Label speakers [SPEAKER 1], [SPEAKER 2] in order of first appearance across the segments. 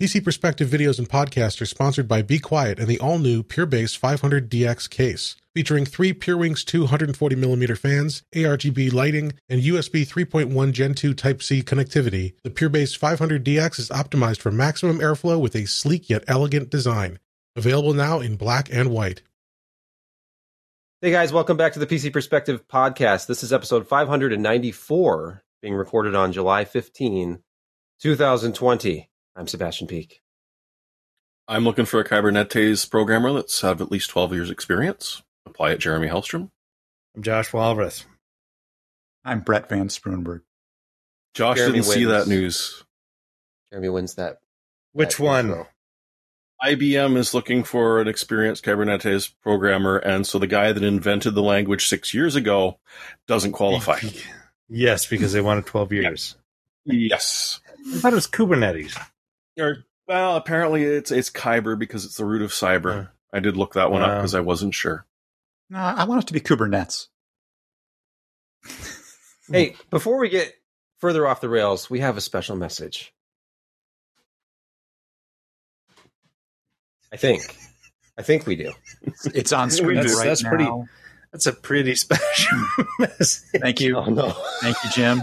[SPEAKER 1] PC Perspective videos and podcasts are sponsored by Be Quiet and the all-new PureBase 500DX case, featuring three PureWings 2 140mm fans, ARGB lighting, and USB 3.1 Gen 2 Type-C connectivity. The PureBase 500DX is optimized for maximum airflow with a sleek yet elegant design. Available now in black and white.
[SPEAKER 2] Hey guys, welcome back to the PC Perspective podcast. This is episode 594, being recorded on July 15, 2020. I'm Sebastian Peak.
[SPEAKER 3] I'm looking for a Kubernetes programmer that's have at least 12 years experience. Apply at Jeremy Hellstrom.
[SPEAKER 4] I'm Josh Walrath.
[SPEAKER 5] I'm Brett Van Sproonberg.
[SPEAKER 3] Josh
[SPEAKER 2] Jeremy
[SPEAKER 3] didn't see that news.
[SPEAKER 2] Jeremy wins that.
[SPEAKER 4] Which
[SPEAKER 2] that
[SPEAKER 4] one?
[SPEAKER 2] intro.
[SPEAKER 3] IBM is looking for an experienced Kubernetes programmer, and so the guy that invented the language six years ago doesn't qualify.
[SPEAKER 4] Yes, because they wanted 12 years.
[SPEAKER 3] yes.
[SPEAKER 4] I thought it was Kubernetes.
[SPEAKER 3] Or, well, apparently it's it's Kyber because it's the root of cyber.
[SPEAKER 4] Huh.
[SPEAKER 3] I did look that one up because I wasn't sure.
[SPEAKER 5] No, I want it to be Kubernetes.
[SPEAKER 2] Hey, before we get further off the rails, we have a special message. I think. I think we do.
[SPEAKER 5] It's on screen
[SPEAKER 4] That's-
[SPEAKER 5] right
[SPEAKER 4] that's
[SPEAKER 5] now.
[SPEAKER 4] pretty- That's a pretty special message.
[SPEAKER 5] Thank you.
[SPEAKER 2] Oh no.
[SPEAKER 5] Thank you, Jim.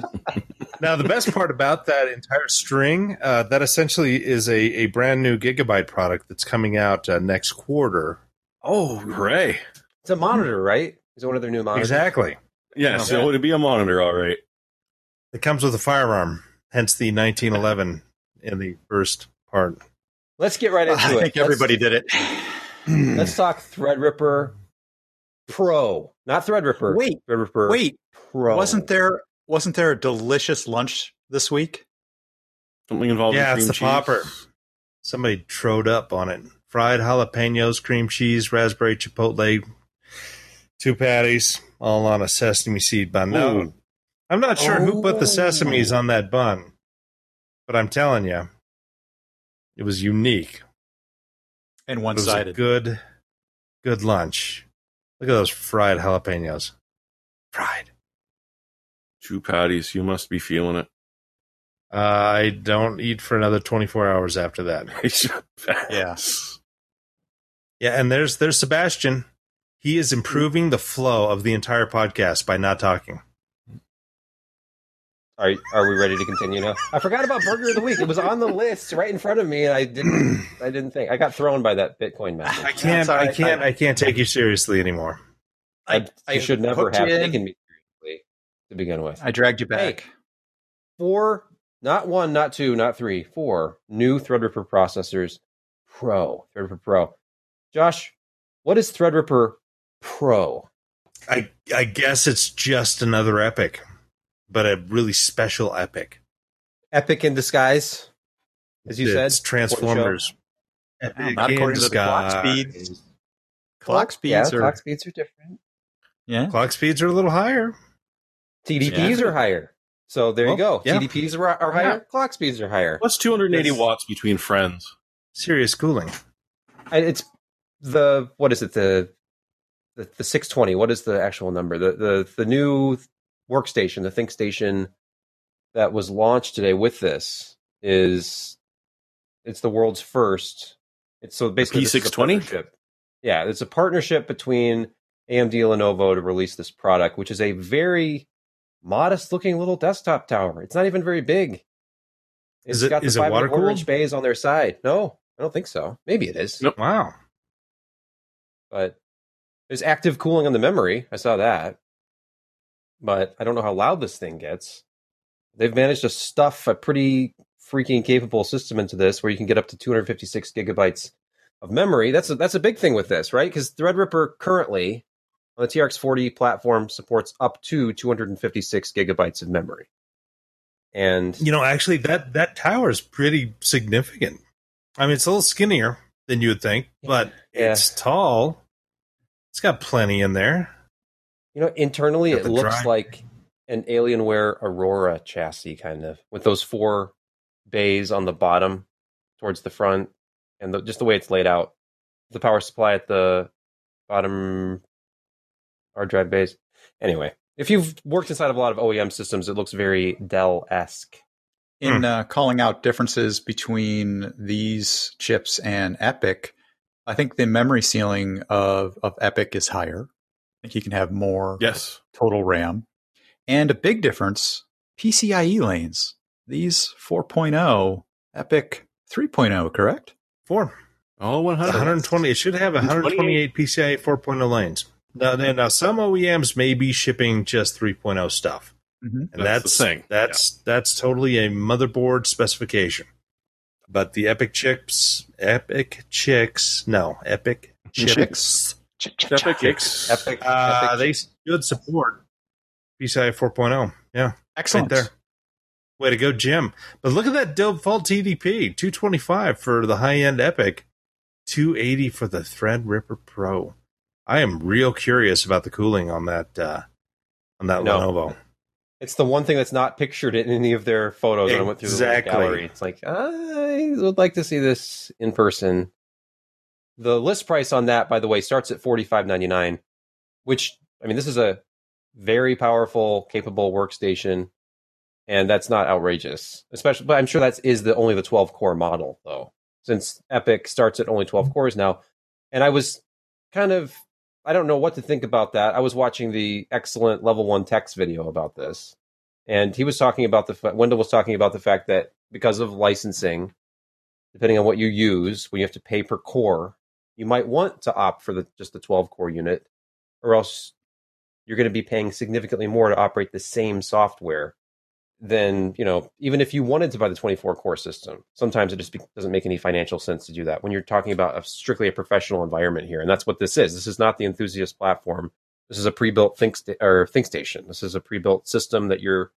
[SPEAKER 4] Now, the best part about that entire string, uh, that essentially is a, a brand new Gigabyte product that's coming out uh, next quarter.
[SPEAKER 3] Oh, hooray!
[SPEAKER 2] It's a monitor, right? Is it one of their new monitors?
[SPEAKER 4] Exactly.
[SPEAKER 3] Yeah, so it would be a monitor, all right.
[SPEAKER 4] It comes with a firearm, hence the 1911 in the first part.
[SPEAKER 2] Let's get right into
[SPEAKER 5] I
[SPEAKER 2] it.
[SPEAKER 5] I think everybody did it.
[SPEAKER 2] Let's, let's talk Threadripper Pro, not Threadripper.
[SPEAKER 5] Wait,
[SPEAKER 2] Threadripper
[SPEAKER 5] wait.
[SPEAKER 2] Pro.
[SPEAKER 5] Wasn't there wasn't there a delicious lunch this week?
[SPEAKER 3] Something involving
[SPEAKER 4] Yeah,
[SPEAKER 3] cream
[SPEAKER 4] it's the
[SPEAKER 3] cheese.
[SPEAKER 4] popper. Somebody trode up on it. Fried jalapenos, cream cheese, raspberry chipotle, two patties, all on a sesame seed bun. No, I'm not sure who put the
[SPEAKER 2] Oh.
[SPEAKER 4] sesames on that bun, but I'm telling you, it was unique.
[SPEAKER 5] And
[SPEAKER 4] It
[SPEAKER 5] one
[SPEAKER 4] was a
[SPEAKER 5] sided.
[SPEAKER 4] good, good lunch. Look at those fried jalapenos. Fried.
[SPEAKER 3] Two patties. You must be feeling it.
[SPEAKER 4] Uh, I don't eat for another 24 hours after that.
[SPEAKER 5] Yeah.
[SPEAKER 4] Yeah, and there's there's Sebastian. He is improving the flow of the entire podcast by not talking.
[SPEAKER 2] Are are we ready to continue now? I forgot about Burger of the Week. It was on the list right in front of me, and I didn't. I didn't think. I got thrown by that Bitcoin message.
[SPEAKER 4] I can't. I can't. I can't take you seriously anymore.
[SPEAKER 2] I, you should never
[SPEAKER 5] hooked
[SPEAKER 2] have
[SPEAKER 5] you in.
[SPEAKER 2] taken me seriously to begin with.
[SPEAKER 5] I dragged you back.
[SPEAKER 2] Four, not one, not two, not three, four new Threadripper processors Pro. Threadripper Pro. Josh, what is Threadripper Pro?
[SPEAKER 4] I I guess it's just another EPYC, but a really special EPYC.
[SPEAKER 2] EPYC in disguise, as you
[SPEAKER 4] it's
[SPEAKER 2] said.
[SPEAKER 4] Transformers.
[SPEAKER 5] Oh,
[SPEAKER 4] EPYC
[SPEAKER 5] not according to the clock speeds. Clock speeds
[SPEAKER 2] yeah,
[SPEAKER 5] are
[SPEAKER 2] clock speeds are different.
[SPEAKER 5] yeah.
[SPEAKER 4] Clock speeds are a little higher.
[SPEAKER 2] TDPs
[SPEAKER 5] Yeah.
[SPEAKER 2] are higher. So there you go.
[SPEAKER 4] yeah.
[SPEAKER 2] TDPs are, are higher.
[SPEAKER 4] Yeah.
[SPEAKER 2] Clock speeds are higher.
[SPEAKER 3] What's 280
[SPEAKER 2] Yes.
[SPEAKER 3] watts between friends?
[SPEAKER 4] Serious cooling.
[SPEAKER 2] It's the what is it the the, the 620 what is the actual number the the the new workstation the ThinkStation that was launched today with this is it's the world's first it's so basically this is a
[SPEAKER 3] P620?
[SPEAKER 2] partnership. yeah it's a partnership between AMD and Lenovo to release this product which is a very modest looking little desktop tower it's not even very big
[SPEAKER 4] Is
[SPEAKER 2] It's
[SPEAKER 4] it-
[SPEAKER 2] got the
[SPEAKER 4] is
[SPEAKER 2] five
[SPEAKER 4] water cooled?
[SPEAKER 2] inch bays on their side no I don't think so maybe it is
[SPEAKER 3] Nope.
[SPEAKER 4] Wow.
[SPEAKER 2] but there's active cooling on the memory. I saw that. But I don't know how loud this thing gets. They've managed to stuff a pretty freaking capable system into this where you can get up to 256 gigabytes of memory. That's a, that's a big thing with this, right? Because Threadripper currently on the TRX40 platform supports up to 256 gigabytes of memory. And
[SPEAKER 4] You know, actually, that that tower is pretty significant. I mean, it's a little skinnier than you would think, but
[SPEAKER 2] Yeah.
[SPEAKER 4] it's tall. It's got plenty in there.
[SPEAKER 2] You know, internally it looks
[SPEAKER 4] drive.
[SPEAKER 2] like an Alienware Aurora chassis, kind of, with those four bays on the bottom towards the front, and the, just the way it's laid out. The power supply at the bottom hard drive bays. Anyway, if you've worked inside of a lot of OEM systems, it looks very Dell esque.
[SPEAKER 5] In uh, calling out differences between these chips and EPYC, I think the memory ceiling of, of EPYC is higher. I think you can have more
[SPEAKER 3] Yes.
[SPEAKER 5] total RAM. And a big difference PCIe lanes. These 4.0, EPYC 3.0, correct?
[SPEAKER 4] Four.
[SPEAKER 3] All 100.
[SPEAKER 4] 120. It should have 128 PCIe 4.0 lanes. Now, now, now, some OEMs may be shipping just 3.0 stuff,
[SPEAKER 5] Mhm.
[SPEAKER 4] and
[SPEAKER 3] That's
[SPEAKER 4] that's
[SPEAKER 3] the thing.
[SPEAKER 4] That's that's totally a motherboard specification. But the EPYC chips, EPYC chicks, no, EPYC chips,
[SPEAKER 5] Chicks.
[SPEAKER 3] Epic X.
[SPEAKER 2] EPYC,
[SPEAKER 4] uh,
[SPEAKER 2] EPYC
[SPEAKER 4] they should support PCIe 4.0. Yeah,
[SPEAKER 5] Excellent.
[SPEAKER 4] right there. Way to go, Jim. But look at that default TDP 225 for the high end EPYC, 280 for the Threadripper Pro. I am real curious about the cooling on that uh, on that
[SPEAKER 2] No.
[SPEAKER 4] Lenovo.
[SPEAKER 2] It's the one thing that's not pictured in any of their photos. When I went through the
[SPEAKER 4] Exactly.
[SPEAKER 2] gallery. It's like I would like to see this in person. The list price on that, by the way, starts at forty five ninety nine, which I mean, this is a very powerful, capable workstation, and that's not outrageous. Especially, but I'm sure that is the only the twelve core model though, since EPYC starts at only twelve mm-hmm. cores now. And I was kind of I don't know what to think about that. I was watching the excellent Level1Techs video about this, and he was talking about the fa- Wendell was talking about the fact that because of licensing, depending on what you use, when you have to pay per core, you might want to opt for the just the 12 core unit, or else you're going to be paying significantly more to operate the same software than you know even if you wanted to buy the 24 core system. Sometimes it just be- doesn't make any financial sense to do that when you're talking about a, strictly a professional environment here and that's what this is. This is not the enthusiast platform. This is a pre-built think sta- or think station. This is a pre-built system that you're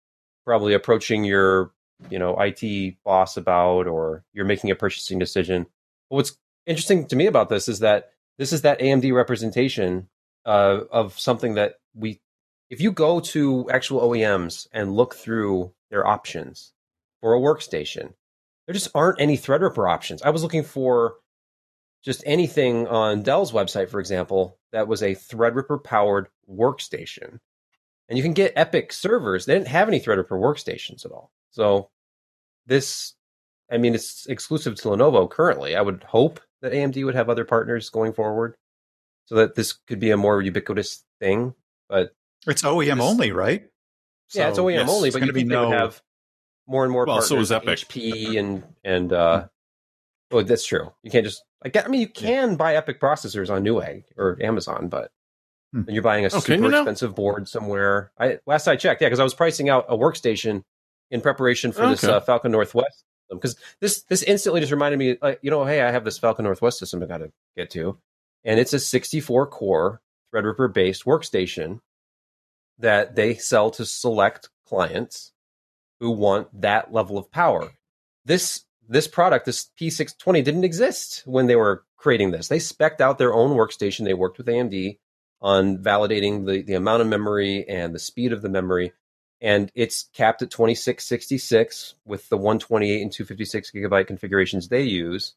[SPEAKER 2] probably approaching your you know IT boss about or you're making a purchasing decision. But what's interesting to me about this is that this is that AMD representation uh, of something that we if you go to actual OEMs and look through their options for a workstation, there just aren't any Threadripper options. I was looking for just anything on Dell's website, for example, that was a Threadripper powered workstation. And you can get EPYC servers. They didn't have any Threadripper workstations at all. So this, I mean, it's exclusive to Lenovo currently. I would hope that AMD would have other partners going forward so that this could be a more ubiquitous thing. But
[SPEAKER 5] It's OEM
[SPEAKER 2] This-
[SPEAKER 5] only, right?
[SPEAKER 2] yeah, it's OEM
[SPEAKER 3] yes,
[SPEAKER 2] only, but you think they would
[SPEAKER 5] no-
[SPEAKER 2] have more and more
[SPEAKER 3] Well,
[SPEAKER 2] partners.
[SPEAKER 3] so is EPYC.
[SPEAKER 2] HP and and uh, well, that's true. You can't just. I, get, I mean, you can buy EPYC processors on Newegg or Amazon, but
[SPEAKER 5] Hmm.
[SPEAKER 2] you're buying a
[SPEAKER 3] Oh,
[SPEAKER 2] super expensive board somewhere, I last I checked, yeah, because I was pricing out a workstation in preparation for this uh, Falcon Northwest because this this instantly just reminded me, like, you know, hey, I have this Falcon Northwest system I got to get to, and it's a 64 core Threadripper based workstation that they sell to select clients who want that level of power. This this product, this P620, didn't exist when they were creating this. They specced out their own workstation. They worked with AMD on validating the, the amount of memory and the speed of the memory. And it's capped at 2666 with the 128 and 256 gigabyte configurations they use.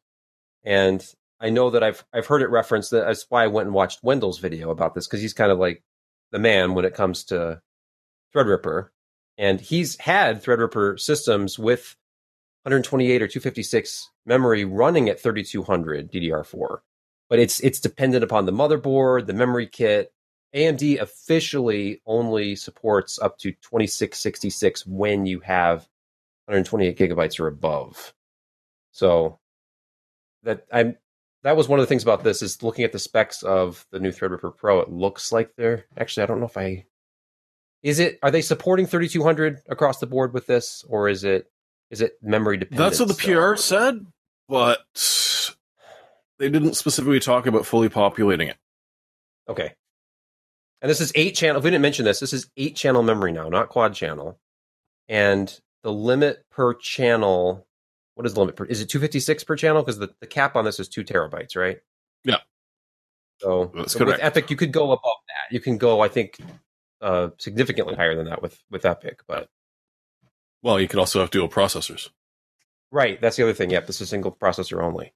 [SPEAKER 2] And I know that I've I've heard it referenced. That that's why I went and watched Wendell's video about this because he's kind of like the man when it comes to Threadripper, and he's had Threadripper systems with 128 or 256 memory running at 3200 DDR4, but it's it's dependent upon the motherboard, the memory kit. AMD officially only supports up to 2666 when you have 128 gigabytes or above. So that I'm that was one of the things about this is looking at the specs of the new Threadripper Pro. It looks like they're actually I don't know if I is it are they supporting 3200 across the board with this or is it is it memory dependent?
[SPEAKER 3] That's what the? PR said, but they didn't specifically talk about fully populating it.
[SPEAKER 2] Okay. And this is eight channel. If we didn't mention this, this is eight channel memory now, not quad channel. And the limit per channel, what is the limit per? Is it 256 per channel? Because the, the cap on this is two terabytes, right?
[SPEAKER 3] Yeah.
[SPEAKER 2] So,
[SPEAKER 3] That's
[SPEAKER 2] so with. EPYC, you could go above that. You can go, I think, uh, significantly higher than that with with EPYC. But
[SPEAKER 3] Well, you could also have dual processors.
[SPEAKER 2] right, that's the other thing. Yep, this is single processor only.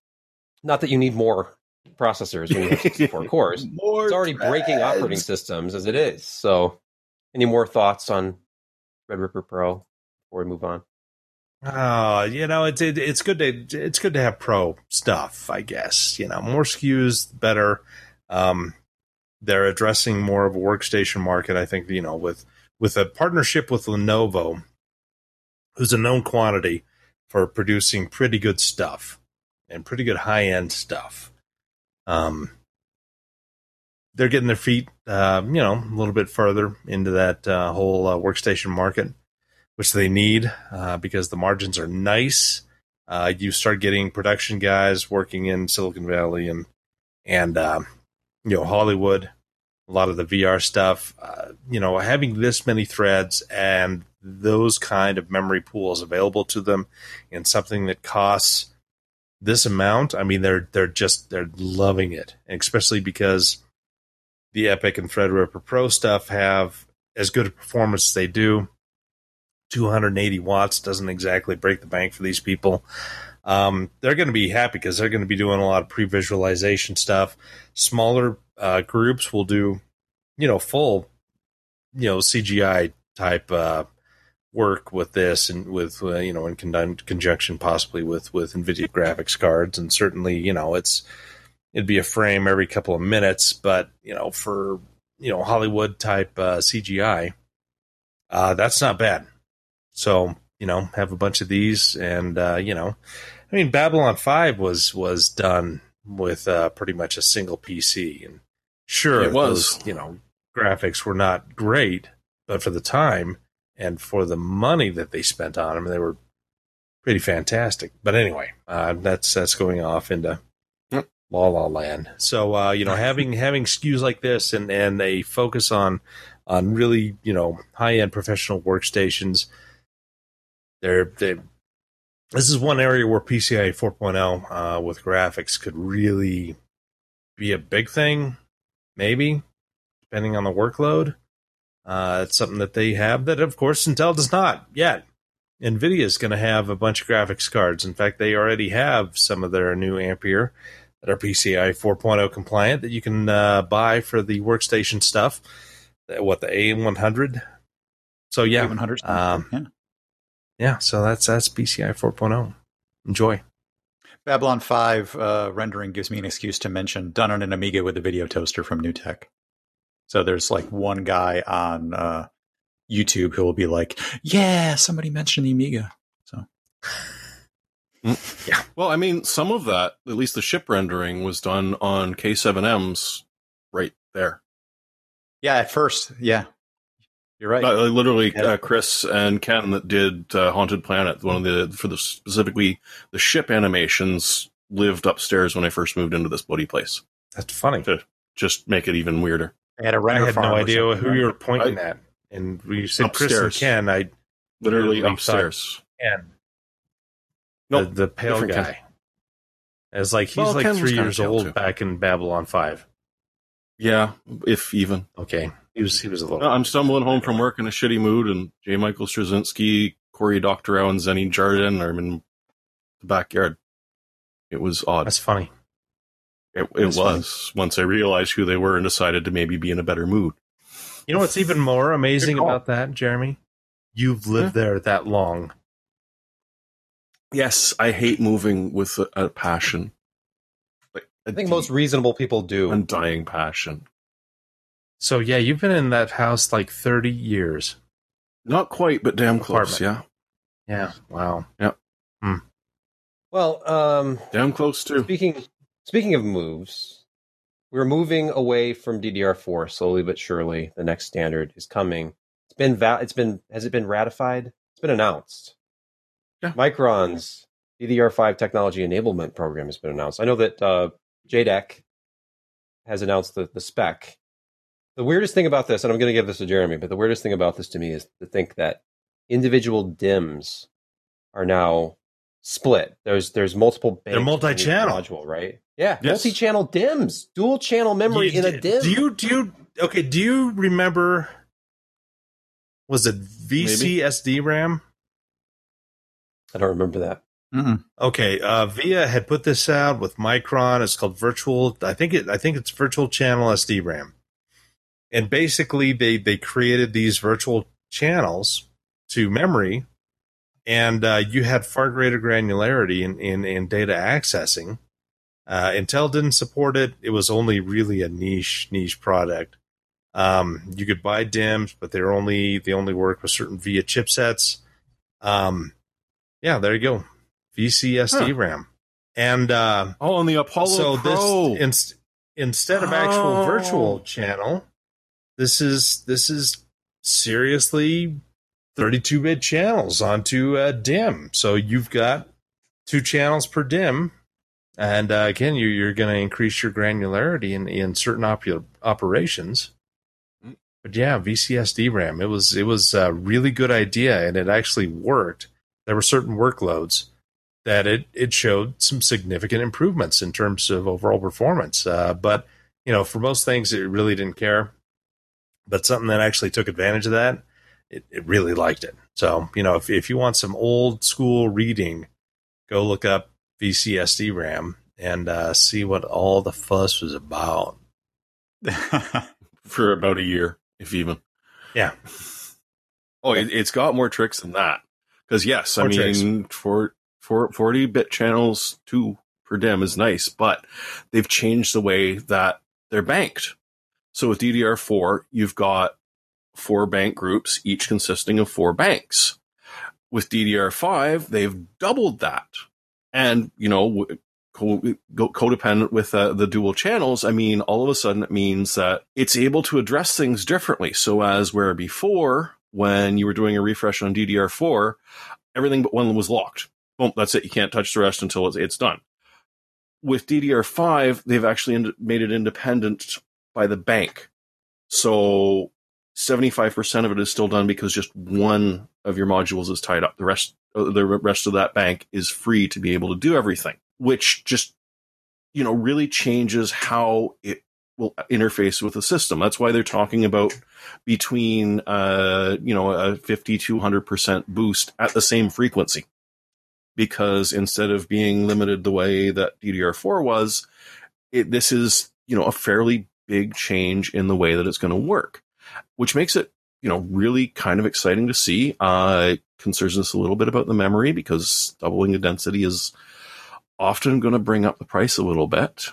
[SPEAKER 2] Not that you need more processors when you have 64 cores.
[SPEAKER 3] More
[SPEAKER 2] it's already breaking operating systems as it is. So, any more thoughts on Threadripper Pro before we move on?
[SPEAKER 4] Oh, you know, it's it, it's good to it's good to have pro stuff. I guess you know more SKUs better. Um, they're addressing more of a workstation market. I think you know with with a partnership with Lenovo, who's a known quantity for producing pretty good stuff and pretty good high end stuff. Um, they're getting their feet, uh, you know, a little bit further into that uh, whole uh, workstation market, which they need uh, because the margins are nice. Uh, you start getting production guys working in Silicon Valley and and uh, you know Hollywood, a lot of the VR stuff. you know, having this many threads and those kind of memory pools available to them in something that costs this amount, I mean, they're they're just they're loving it, and especially because the EPYC and Threadripper Pro stuff have as good a performance as they do. 280 watts doesn't exactly break the bank for these people. Um, they're going to be happy because they're going to be doing a lot of pre-visualization stuff. Smaller uh, groups will do, you know, full, you know, CGI type uh, work with this and with uh, you know in con- conjunction possibly with with Nvidia graphics cards. And certainly you know it's it'd be a frame every couple of minutes but you know for you know Hollywood type uh, CGI uh, that's not bad. So you know have a bunch of these and uh, you know I mean Babylon 5 was was done with uh, pretty much a single PC and sure
[SPEAKER 3] it was.
[SPEAKER 4] those, you know graphics were not great but for the time and for the money that they spent on them, they were pretty fantastic. But anyway, uh, that's that's going off into
[SPEAKER 3] yep.
[SPEAKER 4] la la land. So uh, you know, having having SKUs like this and and a focus on on really you know high end professional workstations, they're they. This is one area where PCI 4.0 uh, with graphics could really be a big thing, maybe depending on the workload. Uh, it's something that they have that, of course, Intel does not yet. NVIDIA is going to have a bunch of graphics cards. In fact, they already have some of their new Ampere that are PCI 4.0 compliant that you can uh, buy for the workstation stuff. What the A100? So yeah,
[SPEAKER 5] A100.
[SPEAKER 4] Um,
[SPEAKER 5] yeah,
[SPEAKER 4] yeah. So that's that's PCI 4.0. Enjoy.
[SPEAKER 5] Babylon 5 uh, rendering gives me an excuse to mention done on an Amiga with a video toaster from NewTek. So there's like one guy on uh, YouTube who will be like, "Yeah, somebody mentioned the Amiga." So,
[SPEAKER 3] yeah. Well, I mean, some of that, at least the ship rendering, was done on K7Ms right there.
[SPEAKER 5] Yeah, at first, yeah, you're right.
[SPEAKER 3] Uh, literally, uh, Chris and Ken that did uh, Haunted Planet, one of the for the specifically the ship animations lived upstairs when I first moved into this bloody place.
[SPEAKER 4] That's funny.
[SPEAKER 3] To just make it even weirder.
[SPEAKER 5] They had a render
[SPEAKER 4] I had
[SPEAKER 5] farm
[SPEAKER 4] no idea who you were pointing
[SPEAKER 3] I-
[SPEAKER 4] at, and when you said Chris
[SPEAKER 3] Upstairs.
[SPEAKER 4] and Ken, I
[SPEAKER 3] Literally
[SPEAKER 4] Literally
[SPEAKER 3] upstairs.
[SPEAKER 4] Ken,
[SPEAKER 3] Nope,
[SPEAKER 4] the, the pale
[SPEAKER 3] different
[SPEAKER 4] guy.
[SPEAKER 3] Ken.
[SPEAKER 4] It's like he's
[SPEAKER 3] Well,
[SPEAKER 4] like
[SPEAKER 3] Ken
[SPEAKER 4] three years old
[SPEAKER 3] too.
[SPEAKER 4] back in Babylon Five.
[SPEAKER 3] Yeah, if even.
[SPEAKER 4] Okay, he was he was a little.
[SPEAKER 3] No, I'm stumbling home from work in a shitty mood, and J. Michael Straczynski, Cory Doctorow, and Xeni Jardin are in the backyard. It was odd.
[SPEAKER 4] That's funny.
[SPEAKER 3] It, it
[SPEAKER 5] That's
[SPEAKER 3] was once I realized who they were and decided to maybe be in a better mood.
[SPEAKER 4] You know what's even more amazing about that, Jeremy? You've lived there that long.
[SPEAKER 3] Yes, I hate moving with a, a passion. Like a
[SPEAKER 2] I think
[SPEAKER 3] deep,
[SPEAKER 2] most reasonable people do.
[SPEAKER 3] undying passion.
[SPEAKER 4] So yeah, you've been in that house like thirty years.
[SPEAKER 3] Not quite, but damn close.
[SPEAKER 4] Apartment.
[SPEAKER 3] Yeah,
[SPEAKER 4] Yeah. Wow. Yeah.
[SPEAKER 2] Well, um,
[SPEAKER 3] damn close too.
[SPEAKER 2] Speaking speaking of moves, we're moving away from DDR4 slowly but surely. The next standard is coming. It's been va- it's been has it been ratified? It's been announced.
[SPEAKER 3] Yeah.
[SPEAKER 2] Micron's DDR5 technology enablement program has been announced. I know that uh, JEDEC has announced the, the spec. The weirdest thing about this, and I'm going to give this to Jeremy, but the weirdest thing about this to me is to think that individual DIMMs are now split. There's there's multiple.
[SPEAKER 4] They're
[SPEAKER 2] banks within each
[SPEAKER 4] multi-channel.
[SPEAKER 2] module, right? Yeah,
[SPEAKER 3] Yes.
[SPEAKER 2] multi-channel DIMMs, dual channel memory
[SPEAKER 4] You-
[SPEAKER 2] in a DIMM.
[SPEAKER 4] Do you do you okay? Do you remember? Was it VCSD RAM?
[SPEAKER 2] I don't remember that.
[SPEAKER 5] Mm-mm.
[SPEAKER 4] Okay, uh, Via had put this out with Micron. It's called virtual. I think it. I think it's virtual channel SD RAM. And basically, they they created these virtual channels to memory and uh, you had far greater granularity in, in, in data accessing. Uh, Intel didn't support it. It was only really a niche niche product. Um, you could buy DIMMs, but they're only they only work with certain VIA chipsets. Um, yeah, there you go, VCSD
[SPEAKER 3] Huh.
[SPEAKER 4] RAM, and uh,
[SPEAKER 3] Oh, on the Apollo
[SPEAKER 4] so
[SPEAKER 3] Pro.
[SPEAKER 4] this in, instead of actual
[SPEAKER 3] Oh.
[SPEAKER 4] virtual channel, this is this is seriously 32 bit channels onto uh, DIMM. So you've got two channels per DIMM, and uh, again, you, you're going to increase your granularity in in certain op- operations.
[SPEAKER 3] Mm.
[SPEAKER 4] But yeah, VCS DRAM. It was it was a really good idea, and it actually worked. There were certain workloads that it it showed some significant improvements in terms of overall performance. Uh, but you know, for most things, it really didn't care. But something that actually took advantage of that, it, it really liked it. So you know, if if you want some old school reading, go look up VCSD RAM and uh, see what all the fuss was about.
[SPEAKER 3] for about a year, if even.
[SPEAKER 4] Yeah.
[SPEAKER 3] Oh, it, it's got more tricks than that. Because yes,
[SPEAKER 4] More
[SPEAKER 3] I mean, for for forty bit channels two per DIM is nice, but they've changed the way that they're banked. So with DDR4, you've got four bank groups, each consisting of four banks. With DDR5, they've doubled that, and you know. Co- codependent with uh, the dual channels, I mean, all of a sudden it means that it's able to address things differently. So, as where before, when you were doing a refresh on DDR4, everything but one was locked. Boom, that's it. You can't touch the rest until it's, it's done. With DDR5, they've actually ind- made it independent by the bank. So 75% of it is still done because just one of your modules is tied up. The rest, the rest of that bank is free to be able to do everything, which just, you know, really changes how it will interface with the system. That's why they're talking about between, uh, you know, a 50 to 100% boost at the same frequency. Because instead of being limited the way that DDR4 was, it, this is, you know, a fairly big change in the way that it's going to work, which makes it, you know, really kind of exciting to see. Uh, concerns us a little bit about the memory because doubling the density is often going to bring up the price a little bit.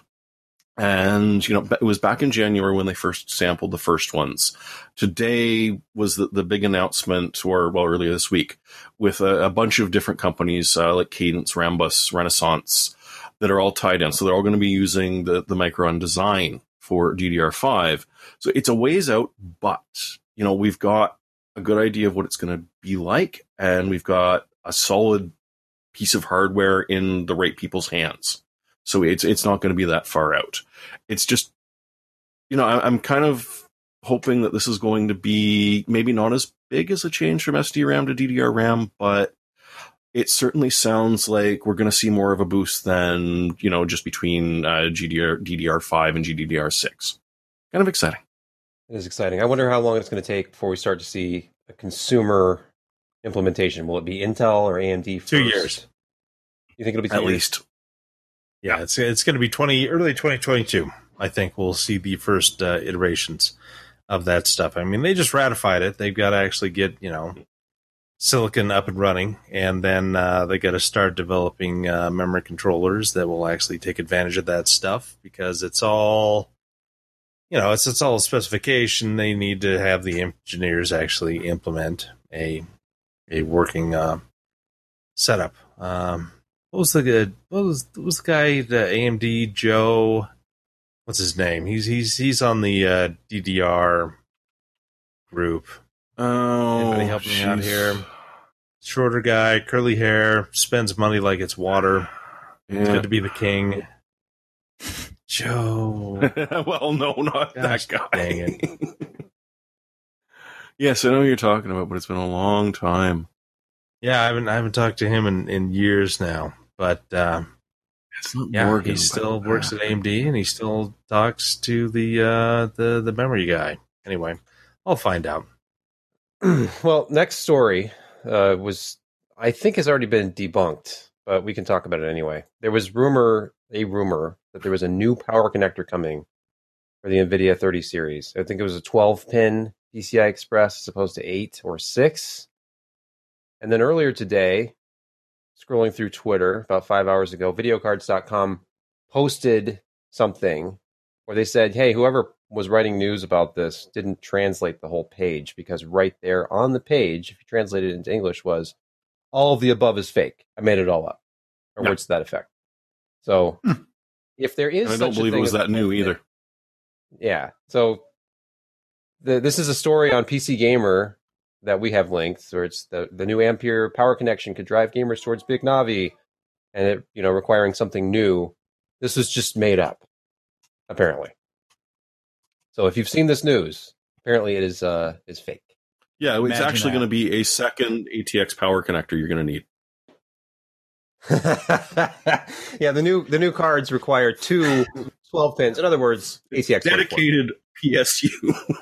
[SPEAKER 3] And, you know, it was back in January when they first sampled the first ones. Today was the, the big announcement, or well, earlier this week, with a, a bunch of different companies uh, like Cadence, Rambus, Renesas that are all tied in. So they're all going to be using the, the Micron design for DDR5. So it's a ways out, but, you know, we've got a good idea of what it's going to be like, and we've got a solid piece of hardware in the right people's hands. So it's it's not going to be that far out. It's just, you know, I, I'm kind of hoping that this is going to be maybe not as big as a change from SDRAM to DDR-RAM, but it certainly sounds like we're going to see more of a boost than you know just between uh, GDR DDR5 and GDDR6. Kind of exciting.
[SPEAKER 2] It is exciting. I wonder how long it's going to take before we start to see a consumer implementation. Will it be Intel or AMD? First?
[SPEAKER 4] Two years.
[SPEAKER 2] You think it'll be
[SPEAKER 3] At
[SPEAKER 2] years?
[SPEAKER 3] least.
[SPEAKER 4] Yeah, it's it's going to be twenty early twenty twenty two. I think we'll see the first uh, iterations of that stuff. I mean, they just ratified it. They've got to actually get you know silicon up and running, and then uh, they got to start developing uh, memory controllers that will actually take advantage of that stuff because it's all you know it's it's all a specification. They need to have the engineers actually implement a a working uh, setup. Um, what was the good? What was what was the guy? The AMD Joe. What's his name? He's he's he's on the uh, DDR group.
[SPEAKER 3] Oh,
[SPEAKER 4] Anybody help me out here? Shorter guy, curly hair, spends money like it's water. It's good to be the king. Joe.
[SPEAKER 3] well, no, not
[SPEAKER 4] Gosh,
[SPEAKER 3] that guy.
[SPEAKER 4] dang
[SPEAKER 3] yes, I know who you're talking about, but it's been a long time.
[SPEAKER 4] Yeah, I haven't I haven't talked to him in, in years now. But uh,
[SPEAKER 3] It's not
[SPEAKER 4] yeah,
[SPEAKER 3] Morgan,
[SPEAKER 4] he still
[SPEAKER 3] but-
[SPEAKER 4] works at AMD and he still talks to the uh, the the memory guy. Anyway, I'll find out.
[SPEAKER 2] well, next story uh, was, I think, has already been debunked, but we can talk about it anyway. There was rumor, a rumor, that there was a new power connector coming for the NVIDIA 30 series. I think it was a 12 pin PCI Express as opposed to eight or six. And then earlier today, scrolling through Twitter about five hours ago, videocardz.com posted something where they said, hey, whoever was writing news about this didn't translate the whole page because right there on the page, if you translate it into English, was all of the above is fake. I made it all up, or
[SPEAKER 3] Yeah.
[SPEAKER 2] words to that effect. So
[SPEAKER 5] Hmm.
[SPEAKER 2] if there is,
[SPEAKER 3] And I don't believe it was that new either.
[SPEAKER 2] yeah. So the, this is a story on PC Gamer that we have linked, where it's the, the new Ampere power connection could drive gamers towards Big Navi, and it you know requiring something new. This was just made up, apparently. So if you've seen this news, apparently it is uh is fake.
[SPEAKER 3] Yeah, it's
[SPEAKER 5] Imagine
[SPEAKER 3] actually going to be a second ATX power connector you're going to need.
[SPEAKER 2] yeah, the new the new cards require two 12 pins. In other words, ATX 24.
[SPEAKER 3] Dedicated PSU.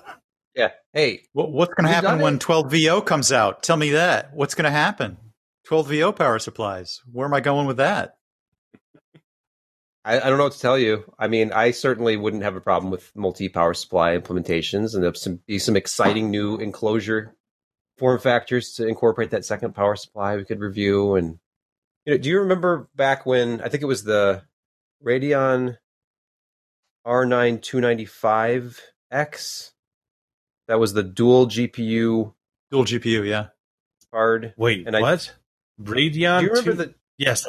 [SPEAKER 2] Yeah. Hey,
[SPEAKER 5] What, what's going to happen when 12VO comes out? Tell me that. What's going to happen? 12VO power supplies. Where am I going with that?
[SPEAKER 2] I, I don't know what to tell you. I mean, I certainly wouldn't have a problem with multi power supply implementations, and there's some be some exciting new enclosure form factors to incorporate that second power supply we could review. And you know, do you remember back when I think it was the Radeon R9 295X? That was the dual GPU
[SPEAKER 5] Dual GPU, yeah.
[SPEAKER 2] card.
[SPEAKER 4] Wait,
[SPEAKER 2] And I-
[SPEAKER 4] what? Radeon?
[SPEAKER 2] Do you remember
[SPEAKER 4] two-
[SPEAKER 2] the
[SPEAKER 4] Yes.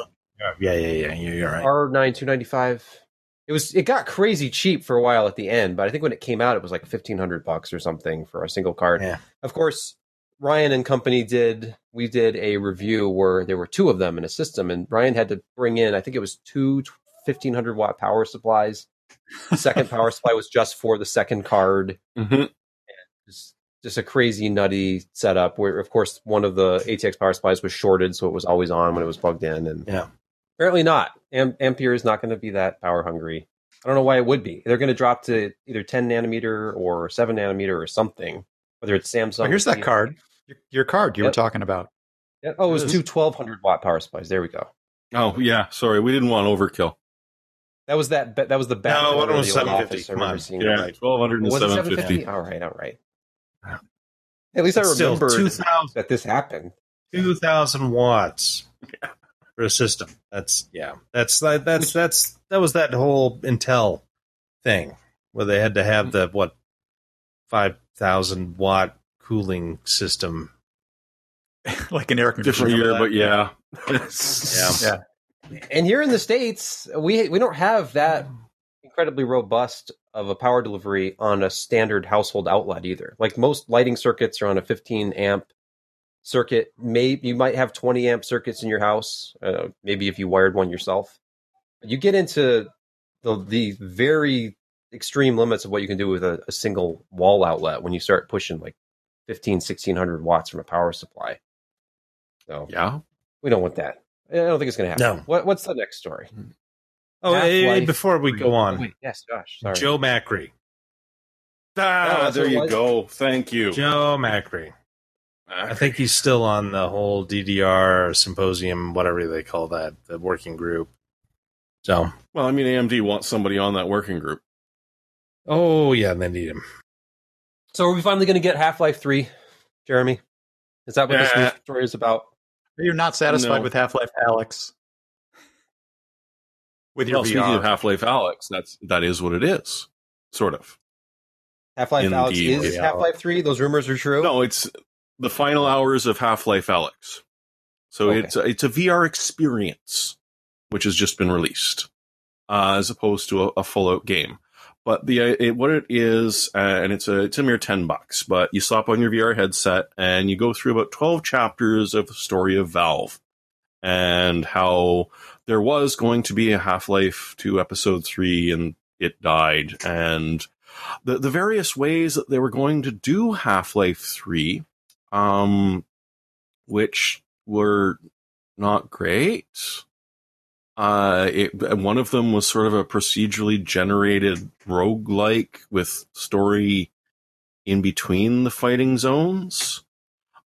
[SPEAKER 4] Yeah, yeah, yeah. You're, you're right.
[SPEAKER 2] R9 295. It was it got crazy cheap for a while at the end, but I think when it came out it was like 1500 bucks or something for a single card.
[SPEAKER 4] Yeah.
[SPEAKER 2] Of course, Ryan and company did we did a review where there were two of them in a system and Ryan had to bring in I think it was two 1500 watt power supplies. The second power supply was just for the second card.
[SPEAKER 3] hmm
[SPEAKER 2] Just, just a crazy nutty setup where of course one of the ATX power supplies was shorted so it was always on when it was plugged in and
[SPEAKER 4] Yeah.
[SPEAKER 2] Apparently not. Am- Ampere is not going to be that power hungry. I don't know why it would be. They're going to drop to either 10 nanometer or 7 nanometer or something. Whether it's Samsung.
[SPEAKER 5] Oh, here's that card. Your, your card you
[SPEAKER 2] Yep.
[SPEAKER 5] were talking about.
[SPEAKER 2] Yeah. Oh, it was
[SPEAKER 5] It
[SPEAKER 2] two 1200 watt power supplies. There we go.
[SPEAKER 3] Oh yeah, sorry, we didn't want overkill.
[SPEAKER 2] That was that. That was the back.
[SPEAKER 4] No,
[SPEAKER 2] corner
[SPEAKER 4] one
[SPEAKER 2] of
[SPEAKER 4] was
[SPEAKER 2] the
[SPEAKER 4] 750.
[SPEAKER 2] office. I
[SPEAKER 4] Come
[SPEAKER 2] remember
[SPEAKER 4] on.
[SPEAKER 2] seeing
[SPEAKER 3] Yeah,
[SPEAKER 2] it. Right.
[SPEAKER 3] twelve hundred and
[SPEAKER 2] Was it
[SPEAKER 3] seven
[SPEAKER 2] 750?
[SPEAKER 3] fifty.
[SPEAKER 2] All right. All right. At least I remember
[SPEAKER 4] 2000,
[SPEAKER 2] that this happened.
[SPEAKER 4] 2000 watts for a system. That's, yeah. That's, that, that's, that's, that was that whole Intel thing where they had to have the, what, 5000 watt cooling system.
[SPEAKER 5] like an air
[SPEAKER 3] Different
[SPEAKER 5] conditioner.
[SPEAKER 3] year, but yeah.
[SPEAKER 4] Yeah.
[SPEAKER 5] Yeah.
[SPEAKER 2] And here in the states, we we don't have that incredibly robust of a power delivery on a standard household outlet either. Like most lighting circuits are on a 15 amp circuit. Maybe you might have 20 amp circuits in your house. Uh, maybe if you wired one yourself. You get into the the very extreme limits of what you can do with a, a single wall outlet when you start pushing like 15 1600 watts from a power supply. So
[SPEAKER 3] yeah.
[SPEAKER 2] we don't want that. I don't think it's going to happen.
[SPEAKER 4] No.
[SPEAKER 2] What, what's the next story?
[SPEAKER 4] Oh, hey, before we go
[SPEAKER 2] Oh,
[SPEAKER 4] on,
[SPEAKER 2] wait, yes, Josh. Sorry.
[SPEAKER 4] Joe Macri.
[SPEAKER 3] Ah,
[SPEAKER 2] that's
[SPEAKER 3] there you
[SPEAKER 2] was?
[SPEAKER 3] go. Thank you.
[SPEAKER 4] Joe Macri. I think he's still on the whole DDR symposium, whatever they call that, the working group. So,
[SPEAKER 3] Well, I mean, AMD wants somebody on that working group.
[SPEAKER 4] oh yeah, they need him.
[SPEAKER 2] So are we finally going to get Half Life Three, Jeremy? Is that what this
[SPEAKER 3] Uh,
[SPEAKER 2] story is about?
[SPEAKER 5] You're not satisfied
[SPEAKER 3] No.
[SPEAKER 5] with Half Life Alyx? With your
[SPEAKER 3] Well, speaking of Half Life Alyx, that's that is what it is, sort of.
[SPEAKER 2] Half Life Alyx
[SPEAKER 3] Indeed,
[SPEAKER 2] is. Half Life Three. Those rumors are true.
[SPEAKER 3] No, it's the final hours of Half Life Alyx. So
[SPEAKER 2] Okay.
[SPEAKER 3] it's a, it's a VR experience, which has just been released, uh, as opposed to a, a full out game. But the uh, it, what it is, uh, and it's a it's a mere ten bucks. But you slap on your VR headset and you go through about twelve chapters of the story of Valve and how there was going to be a Half Life Two episode three, and it died, and the the various ways that they were going to do Half Life Three, um, which were not great. Uh, it, one of them was sort of a procedurally generated roguelike with story in between the fighting zones.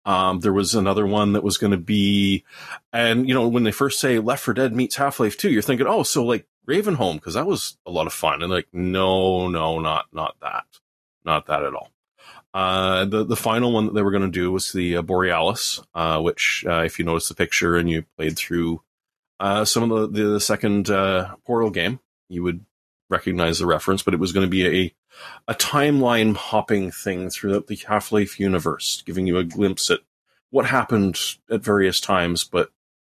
[SPEAKER 3] Um, there was another one that was going to be, and you know, when they first say Left 4 Dead meets Half Life 2, you're thinking, oh, so like Ravenholm, because that was a lot of fun. And like, no, no, not not that, not that at all. Uh, the the final one that they were going to do was the uh, Borealis, uh, which, uh, if you notice the picture and you played through uh, some of the the second uh, Portal game, you would recognize the reference. But it was going to be a a timeline hopping thing throughout the Half Life universe, giving you a glimpse at what happened at various times, but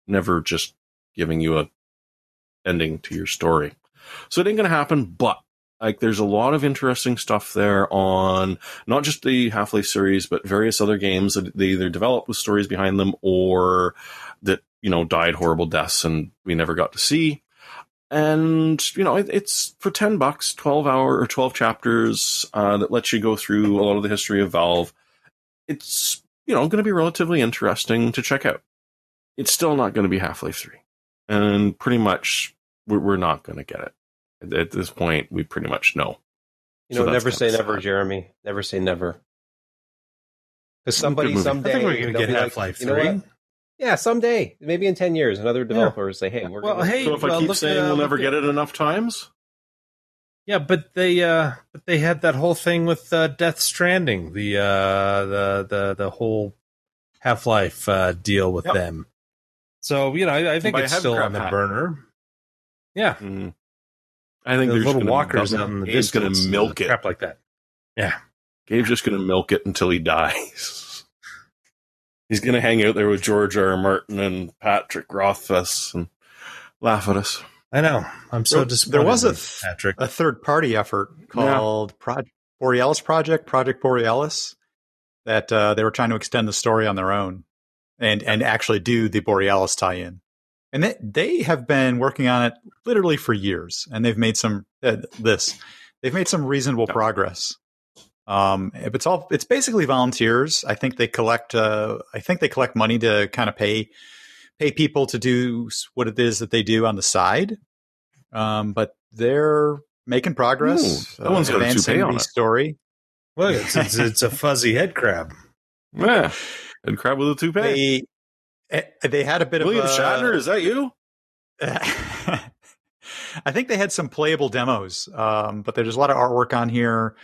[SPEAKER 3] never just giving you a ending to your story. So it ain't going to happen, but like there's a lot of interesting stuff there on not just the Half-Life series, but various other games that they either developed with stories behind them or that, you know, died horrible deaths and we never got to see. And, you know, it, it's for 10 bucks, 12 hour or 12 chapters, uh, that lets you go through a lot of the history of Valve. It's, you know, going to be relatively interesting to check out. It's still not going to be Half-Life 3. And pretty much we're, we're not going to get it at this point, we pretty much know.
[SPEAKER 2] You know,
[SPEAKER 3] that's
[SPEAKER 2] never say never,
[SPEAKER 3] sad.
[SPEAKER 2] Jeremy. Never say never. Because somebody
[SPEAKER 3] movie. I
[SPEAKER 4] I
[SPEAKER 2] someday
[SPEAKER 4] think we're going to
[SPEAKER 2] they'll
[SPEAKER 4] get
[SPEAKER 2] like,
[SPEAKER 4] Half Life
[SPEAKER 2] you know
[SPEAKER 4] 3.
[SPEAKER 2] what? Yeah, someday, maybe in ten years, another developer will say, "Hey, we're
[SPEAKER 4] Well,
[SPEAKER 2] gonna,
[SPEAKER 4] hey,
[SPEAKER 3] So if
[SPEAKER 4] well,
[SPEAKER 3] I keep
[SPEAKER 4] look
[SPEAKER 3] saying
[SPEAKER 4] at, uh,
[SPEAKER 3] we'll never
[SPEAKER 4] look
[SPEAKER 3] get it enough times,
[SPEAKER 4] Yeah, but they uh but they had that whole thing with uh, Death Stranding, the uh the the the whole Half Life uh, deal with
[SPEAKER 3] Yep.
[SPEAKER 4] them. So you know, I, I think it's still on the
[SPEAKER 3] hat.
[SPEAKER 4] burner. Yeah,
[SPEAKER 3] mm, I think
[SPEAKER 4] the
[SPEAKER 3] there's
[SPEAKER 4] little
[SPEAKER 3] gonna
[SPEAKER 4] walkers out in the
[SPEAKER 3] Gabe's going to milk it.
[SPEAKER 4] crap like that.
[SPEAKER 3] Yeah, Gabe's just going to milk it until he dies. He's going to hang out there with George R. R. Martin and Patrick Rothfuss and laugh at us.
[SPEAKER 4] I know. I'm so
[SPEAKER 5] There-
[SPEAKER 4] disappointed.
[SPEAKER 5] there was a th-
[SPEAKER 4] Patrick.
[SPEAKER 5] a third party effort called Pro- Borealis Project, Project Borealis, that uh, they were trying to extend the story on their own and and actually do the Borealis tie-in. And they they have been working on it literally for years, and they've made some uh, this they've made some reasonable
[SPEAKER 3] Yeah.
[SPEAKER 5] progress. Um, it's all it's basically volunteers. I think they collect uh, I think they collect money to kind of pay pay people to do what it is that they do on the side. Um, but they're making progress.
[SPEAKER 3] Ooh, that one's got a
[SPEAKER 5] advancing
[SPEAKER 3] toupee on it.
[SPEAKER 5] story.
[SPEAKER 4] Look, it's, it's it's a fuzzy head crab.
[SPEAKER 3] Yeah. And crab with a toupee.
[SPEAKER 5] They eh, they had a bit
[SPEAKER 3] William
[SPEAKER 5] of a,
[SPEAKER 3] Shatner, is that you?
[SPEAKER 5] I think they had some playable demos, um, but there's a lot of artwork on here.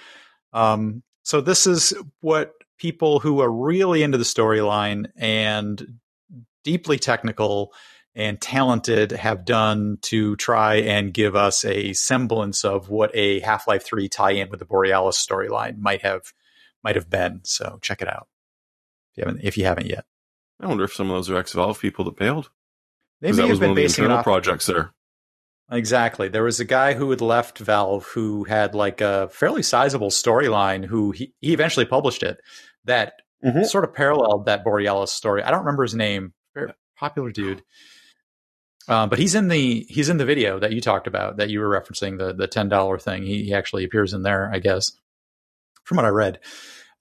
[SPEAKER 5] Um, so this is what people who are really into the storyline and deeply technical and talented have done to try and give us a semblance of what a Half-Life 3 tie-in with the Borealis storyline might have might have been. So check it out if you haven't if you haven't yet.
[SPEAKER 3] I wonder if some of those are ex-Valve people that bailed.
[SPEAKER 5] They may
[SPEAKER 3] that was
[SPEAKER 5] have been
[SPEAKER 3] one of the
[SPEAKER 5] basing
[SPEAKER 3] internal
[SPEAKER 5] off
[SPEAKER 3] projects there.
[SPEAKER 5] Exactly. There was a guy who had left Valve who had like a fairly sizable storyline who he, he eventually published it that
[SPEAKER 2] Mhm.
[SPEAKER 5] sort of paralleled that Borealis story. I don't remember his name. Very popular dude. Um, but he's in the he's in the video that you talked about that you were referencing the the ten dollar thing. He, he actually appears in there, I guess, from what I read.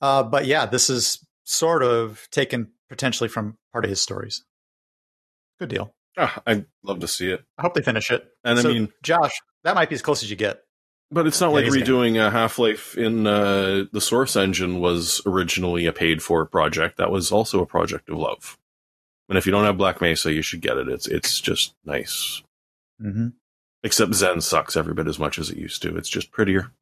[SPEAKER 5] Uh, but yeah, this is sort of taken potentially from part of his stories. Good deal.
[SPEAKER 3] Ah, I'd love to see it.
[SPEAKER 5] I hope they finish it.
[SPEAKER 3] And
[SPEAKER 5] So,
[SPEAKER 3] I mean,
[SPEAKER 5] Josh, that might be as close as you get.
[SPEAKER 3] but it's not
[SPEAKER 5] Yeah,
[SPEAKER 3] like redoing a Half Life in uh, the Source engine was originally a paid for project. That was also a project of love. And if you don't have Black Mesa, you should get it. It's it's just nice.
[SPEAKER 5] Mm-hmm.
[SPEAKER 3] Except Xen sucks every bit as much as it used to. It's just prettier.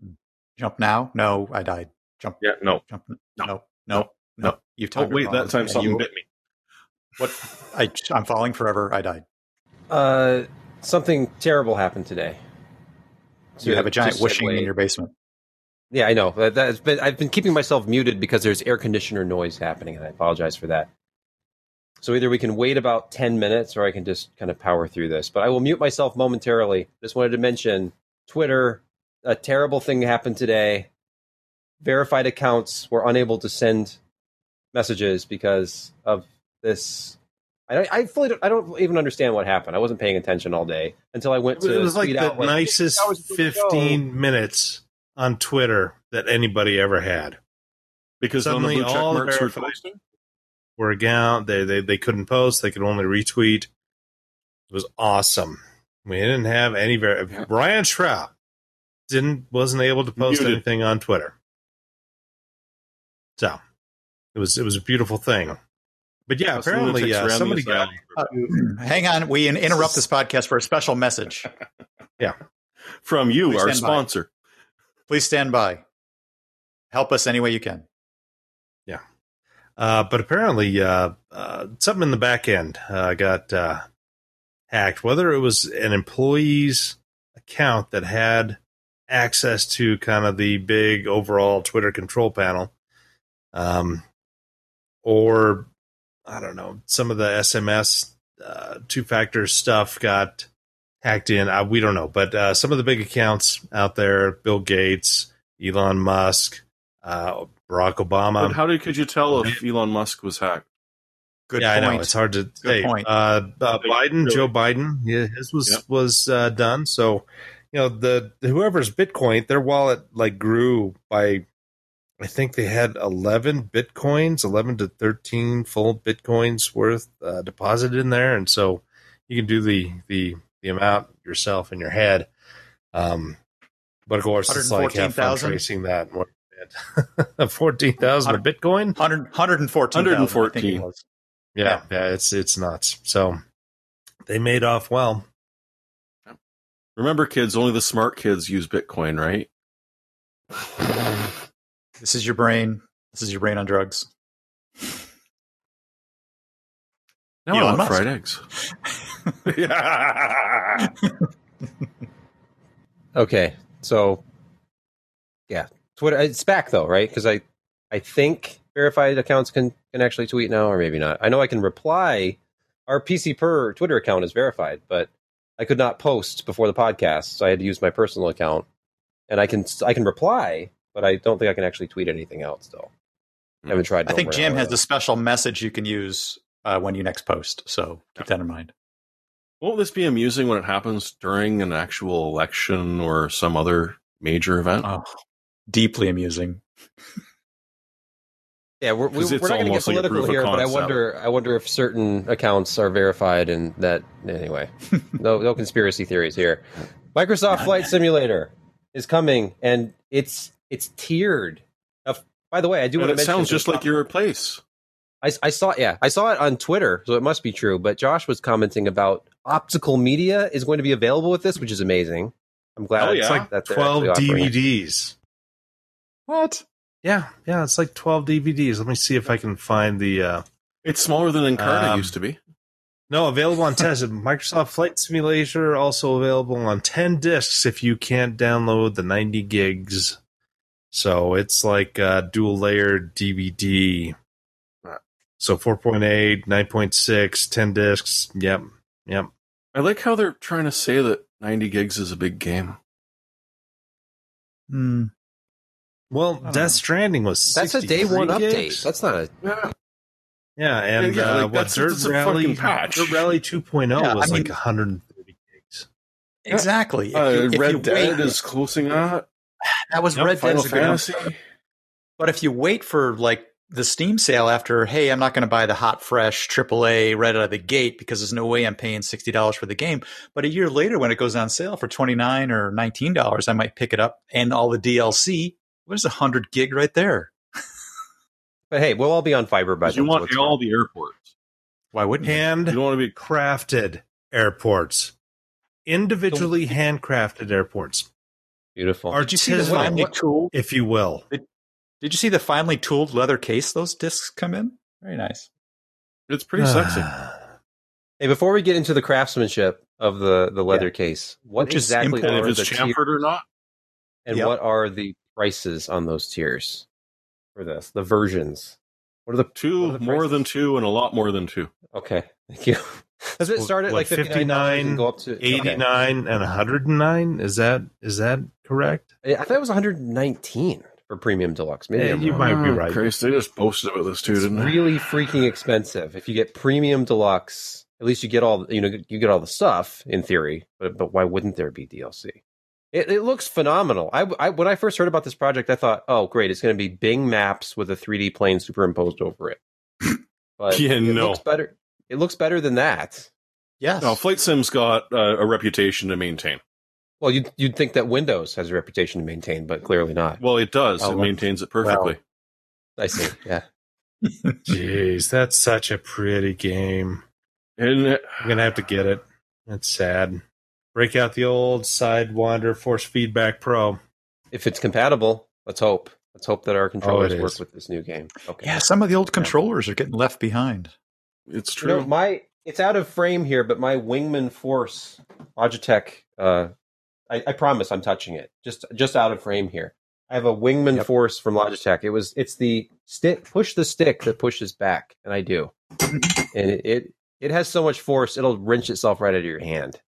[SPEAKER 5] Jump now? No, I died. Jump.
[SPEAKER 3] Yeah, no.
[SPEAKER 5] Jump.
[SPEAKER 3] No.
[SPEAKER 5] No. No.
[SPEAKER 3] No.
[SPEAKER 5] No. You've
[SPEAKER 3] Oh wait, that time something
[SPEAKER 5] you-
[SPEAKER 3] bit me.
[SPEAKER 5] What? I, I'm falling forever. I died.
[SPEAKER 2] Uh, something terrible happened today.
[SPEAKER 5] So
[SPEAKER 2] you
[SPEAKER 5] have a giant wishing in your basement.
[SPEAKER 2] Yeah, I know. That's been, I've been keeping myself muted because there's air conditioner noise happening, and I apologize for that. So either we can wait about 10 minutes or I can just kind of power through this. But I will mute myself momentarily. Just wanted to mention Twitter, a terrible thing happened today. Verified accounts were unable to send messages because of this. I, don't, I fully don't, I don't even understand what happened. I wasn't paying attention all day until I went to
[SPEAKER 4] It was like the
[SPEAKER 2] out, like,
[SPEAKER 4] nicest
[SPEAKER 2] "Hey, hours
[SPEAKER 4] 15 minutes on Twitter that anybody ever had.
[SPEAKER 3] Because
[SPEAKER 4] Suddenly
[SPEAKER 3] the
[SPEAKER 4] all the
[SPEAKER 3] marks were
[SPEAKER 4] verified- Were again, they, they they couldn't post, they could only retweet. It was awesome. We didn't have any ver-
[SPEAKER 3] Yeah.
[SPEAKER 4] Brian Schraub didn't wasn't able to post
[SPEAKER 3] Muted.
[SPEAKER 4] anything on Twitter. So it was it was a beautiful thing. But yeah,
[SPEAKER 3] Us
[SPEAKER 4] apparently
[SPEAKER 3] lunatics
[SPEAKER 4] uh, somebody got
[SPEAKER 3] now.
[SPEAKER 5] Hang on. We interrupt this podcast for a special message.
[SPEAKER 3] Yeah, from you,
[SPEAKER 5] Please
[SPEAKER 3] our
[SPEAKER 5] stand by.
[SPEAKER 3] sponsor.
[SPEAKER 5] Please stand by. Help us any way you can.
[SPEAKER 4] Yeah, uh, but apparently, uh, uh, something in the back end uh, got uh, hacked. Whether it was an employee's account that had access to kind of the big overall Twitter control panel, um, or I don't know, some of the SMS uh, two factor stuff got hacked in. Uh, we don't know, but uh, some of the big accounts out there, Bill Gates, Elon Musk, uh, Barack Obama.
[SPEAKER 3] But how did could you tell if Elon Musk was hacked?
[SPEAKER 5] Good
[SPEAKER 4] yeah,
[SPEAKER 5] point.
[SPEAKER 4] I know it's hard to say.
[SPEAKER 5] point.
[SPEAKER 4] Uh, uh, Biden,
[SPEAKER 3] Really?
[SPEAKER 4] Joe Biden, yeah, his was
[SPEAKER 3] Yep.
[SPEAKER 4] was uh, done. So, you know, the whoever's Bitcoin, their wallet like grew by, I think they had eleven bitcoins, eleven to thirteen full bitcoins worth uh, deposited in there, and so you can do the the the amount yourself in your head. Um, but of course, it's like have fun
[SPEAKER 5] 114,000?
[SPEAKER 4] tracing that. Fourteen thousand a Bitcoin.
[SPEAKER 5] 100, 114.
[SPEAKER 3] 114.
[SPEAKER 4] Yeah, yeah, it's it's nuts. So they made off well.
[SPEAKER 3] Remember, kids, only the smart kids use Bitcoin, right?
[SPEAKER 5] This is your brain. This is your brain on drugs.
[SPEAKER 3] Now I
[SPEAKER 5] Elon
[SPEAKER 3] want
[SPEAKER 5] Musk.
[SPEAKER 3] fried eggs.
[SPEAKER 4] yeah.
[SPEAKER 2] Okay, so yeah, Twitter. It's back though, right? Because I, I think verified accounts can can actually tweet now, or maybe not. I know I can reply. Our PCPer Twitter account is verified, but I could not post before the podcast, so I had to use my personal account. And I can I can reply, but I don't think I can actually tweet anything out. Still, I haven't tried.
[SPEAKER 5] I think
[SPEAKER 2] Don't
[SPEAKER 5] Jim has a special message you can use uh, when you next post. So keep that in mind.
[SPEAKER 3] Won't this be amusing when it happens during an actual election or some other major event?
[SPEAKER 5] Oh, deeply amusing.
[SPEAKER 2] Yeah, we're, we,
[SPEAKER 3] 'Cause
[SPEAKER 2] we're not going to get
[SPEAKER 3] almost like
[SPEAKER 2] political here, but I wonder. I wonder if certain accounts are verified, and that anyway. no, no conspiracy theories here. Microsoft Flight Simulator is coming, and it's it's tiered. Now, by the way, I do
[SPEAKER 3] and
[SPEAKER 2] want to
[SPEAKER 3] it
[SPEAKER 2] mention
[SPEAKER 3] sounds just like your place.
[SPEAKER 2] I, I saw yeah I saw it on Twitter, so it must be true. But Josh was commenting about optical media is going to be available with this, which is amazing. I'm glad
[SPEAKER 3] Oh,
[SPEAKER 2] it's like that
[SPEAKER 4] Twelve
[SPEAKER 2] actually offering it.
[SPEAKER 4] DVDs.
[SPEAKER 5] What?
[SPEAKER 4] Yeah, yeah, it's like twelve DVDs. Let me see if I can find the. uh
[SPEAKER 3] It's smaller than Encarta
[SPEAKER 4] Um,
[SPEAKER 3] used to be.
[SPEAKER 4] No, available on test. Microsoft Flight Simulator also available on ten discs if you can't download the ninety gigs. So it's like a dual layered DVD. So 4.8, 9.6, 10 discs. Yep. Yep.
[SPEAKER 3] I like how they're trying to say that 90 gigs is a big game.
[SPEAKER 5] Hmm.
[SPEAKER 4] Well,
[SPEAKER 5] don't know.
[SPEAKER 4] Death Stranding was
[SPEAKER 2] That's a day
[SPEAKER 4] 63
[SPEAKER 2] one update. That's not a
[SPEAKER 3] Yeah.
[SPEAKER 4] yeah, and
[SPEAKER 3] Yeah, yeah,
[SPEAKER 4] uh, what Dirt Rally,
[SPEAKER 3] fucking patch.
[SPEAKER 4] Dirt Rally 2.0
[SPEAKER 5] Yeah,
[SPEAKER 4] was
[SPEAKER 5] I
[SPEAKER 4] like
[SPEAKER 5] mean-
[SPEAKER 4] 130 gigs.
[SPEAKER 5] Exactly. If
[SPEAKER 3] Uh,
[SPEAKER 5] you- if you
[SPEAKER 3] Red Dead
[SPEAKER 5] wait-
[SPEAKER 3] is closing that.
[SPEAKER 5] That was
[SPEAKER 3] Yep,
[SPEAKER 5] Red Dead
[SPEAKER 3] Final
[SPEAKER 5] is good
[SPEAKER 3] Fantasy.
[SPEAKER 5] But if you wait for like the Steam sale after, hey, I'm not going to buy the hot, fresh AAA right out of the gate because there's no way I'm paying sixty dollars for the game. But a year later, when it goes on sale for twenty nine or nineteen dollars, I might pick it up and all the DLC. There's a hundred gig right there.
[SPEAKER 2] But hey, we'll all be on fiber by
[SPEAKER 3] 'Cause you
[SPEAKER 2] then, so
[SPEAKER 3] want
[SPEAKER 2] it's
[SPEAKER 3] all the airports.
[SPEAKER 5] Why wouldn't you?
[SPEAKER 4] Hand
[SPEAKER 3] You don't want to be
[SPEAKER 4] crafted airports, individually handcrafted airports,
[SPEAKER 2] beautiful.
[SPEAKER 5] Did you see the finely
[SPEAKER 2] what-
[SPEAKER 5] tooled?
[SPEAKER 4] if you will.
[SPEAKER 5] Did you see the finely tooled leather case those discs come in? Very nice.
[SPEAKER 3] It's pretty sexy.
[SPEAKER 2] Hey, before we get into the craftsmanship of the the leather case, what
[SPEAKER 5] Which is
[SPEAKER 2] exactly
[SPEAKER 5] important.
[SPEAKER 2] Are
[SPEAKER 3] if
[SPEAKER 2] the
[SPEAKER 3] it's
[SPEAKER 2] tiers
[SPEAKER 3] chamfered or not,
[SPEAKER 2] and
[SPEAKER 5] Yep.
[SPEAKER 2] what are the prices on those tiers for this? The versions. What are the
[SPEAKER 3] two
[SPEAKER 2] What are the
[SPEAKER 3] more than two and a lot more than two.
[SPEAKER 2] okay? Thank you. Uh, does it start at
[SPEAKER 4] What,
[SPEAKER 2] like fifty nine and go up to okay.
[SPEAKER 4] 89 and 109 is that is that correct
[SPEAKER 2] I thought it was one hundred nineteen for premium deluxe. Maybe
[SPEAKER 4] Yeah, you might be
[SPEAKER 3] Oh,
[SPEAKER 4] right.
[SPEAKER 3] Christ, they just posted about this too,
[SPEAKER 2] It's
[SPEAKER 3] didn't they?
[SPEAKER 2] really freaking expensive. If you get premium deluxe, at least you get all you know you get all the stuff in theory. But but why wouldn't there be DLC? It, it looks phenomenal. I, I when I first heard about this project, I thought, oh great, it's going to be Bing Maps with a 3D plane superimposed over it. But
[SPEAKER 3] Yeah,
[SPEAKER 2] it
[SPEAKER 3] no.
[SPEAKER 2] looks better. It looks better than that.
[SPEAKER 5] Yes.
[SPEAKER 3] No, Flight Sim's got uh, a reputation to maintain.
[SPEAKER 2] Well, you'd you'd think that Windows has a reputation to maintain, but clearly not.
[SPEAKER 3] Well, it does.
[SPEAKER 2] Oh,
[SPEAKER 3] it
[SPEAKER 2] well.
[SPEAKER 3] maintains it perfectly.
[SPEAKER 2] I see. Yeah.
[SPEAKER 4] jeez that's such a pretty game
[SPEAKER 3] and uh,
[SPEAKER 4] i'm gonna have to get it that's sad break out the old sidewinder force feedback pro
[SPEAKER 2] If it's compatible, let's hope. Let's hope that our controllers
[SPEAKER 4] Oh,
[SPEAKER 2] work with this new game. Okay.
[SPEAKER 5] Yeah, some of the old controllers are getting left behind.
[SPEAKER 3] It's
[SPEAKER 2] You know, my it's out of frame here, but my Wingman Force Logitech. Uh, I, I promise I'm touching it. Just just out of frame here. I have a Wingman
[SPEAKER 5] Yep.
[SPEAKER 2] Force from Logitech. It was it's the stick push the stick that pushes back, and I do, and it, it it has so much force it'll wrench itself right out of your hand.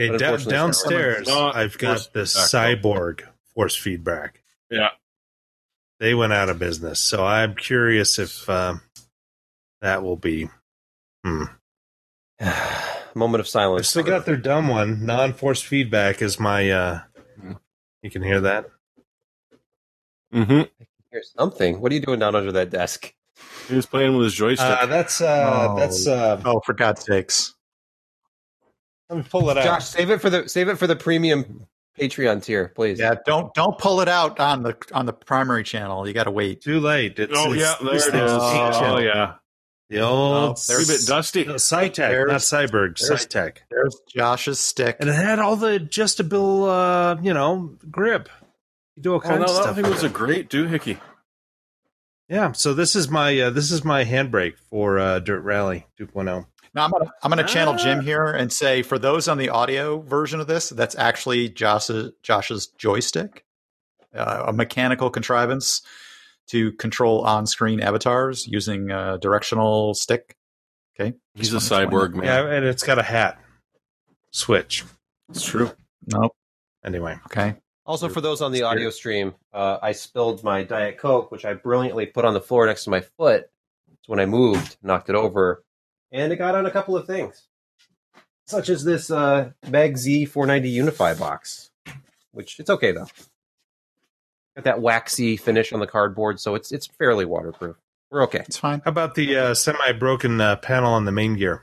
[SPEAKER 4] Okay,
[SPEAKER 2] But
[SPEAKER 4] da- downstairs,
[SPEAKER 3] not
[SPEAKER 4] I've got the
[SPEAKER 3] feedback,
[SPEAKER 4] cyborg force feedback.
[SPEAKER 3] Yeah.
[SPEAKER 4] They went out of business, so I'm curious if um, that will be. Hmm.
[SPEAKER 2] Moment of
[SPEAKER 4] I've
[SPEAKER 2] silence.
[SPEAKER 4] still got their dumb one. Non-force feedback is my. uh You can hear that.
[SPEAKER 3] Mm hmm
[SPEAKER 2] Hear something. What are you doing down under that desk?
[SPEAKER 3] He was playing with his joystick.
[SPEAKER 4] Uh, that's uh,
[SPEAKER 5] Oh.
[SPEAKER 4] that's. Uh,
[SPEAKER 5] Oh, for God's sakes.
[SPEAKER 4] let me pull it out.
[SPEAKER 2] Josh, save it for the save it for the premium Patreon tier, please.
[SPEAKER 5] Yeah, don't don't pull it out on the on the primary channel. You got to wait.
[SPEAKER 4] Too late. It's,
[SPEAKER 3] oh
[SPEAKER 4] it's-
[SPEAKER 3] yeah, there
[SPEAKER 4] this
[SPEAKER 3] it
[SPEAKER 4] thing's
[SPEAKER 3] is.
[SPEAKER 4] ancient.
[SPEAKER 3] Oh yeah,
[SPEAKER 4] The old.
[SPEAKER 5] Oh,
[SPEAKER 3] it's a bit dusty.
[SPEAKER 4] No,
[SPEAKER 5] Saitek,
[SPEAKER 4] not Cyborg.
[SPEAKER 5] there's-
[SPEAKER 4] Saitek.
[SPEAKER 5] There's Josh's stick.
[SPEAKER 4] And it had all the adjustable, uh, you know, grip. You do all
[SPEAKER 3] Oh
[SPEAKER 4] kinds
[SPEAKER 3] no,
[SPEAKER 4] of
[SPEAKER 3] that
[SPEAKER 4] stuff.
[SPEAKER 3] thing
[SPEAKER 4] with
[SPEAKER 3] was a
[SPEAKER 4] it.
[SPEAKER 3] great doohickey.
[SPEAKER 4] Yeah, so this is my uh, this is my handbrake for uh, Dirt Rally oh. 2.0.
[SPEAKER 5] Now I'm gonna I'm gonna channel
[SPEAKER 3] Ah.
[SPEAKER 5] Jim here and say for those on the audio version of this, that's actually Josh's Josh's joystick, uh, a mechanical contrivance to control on-screen avatars using a directional stick. Okay,
[SPEAKER 3] He's a
[SPEAKER 5] Just wanted to
[SPEAKER 3] cyborg man.
[SPEAKER 4] Yeah, and it's got a hat switch.
[SPEAKER 3] It's true.
[SPEAKER 5] Nope.
[SPEAKER 4] Anyway,
[SPEAKER 5] Okay.
[SPEAKER 2] Also, for those on the audio stream, uh, I spilled my Diet Coke, which I brilliantly put on the floor next to my foot. So when I moved, knocked it over, and it got on a couple of things, such as this uh, MEG Z 490 Unify box, which it's okay though. Got that waxy finish on the cardboard, so it's it's fairly waterproof. We're okay.
[SPEAKER 5] It's fine.
[SPEAKER 4] how about the uh, semi-broken uh, panel on the Maingear?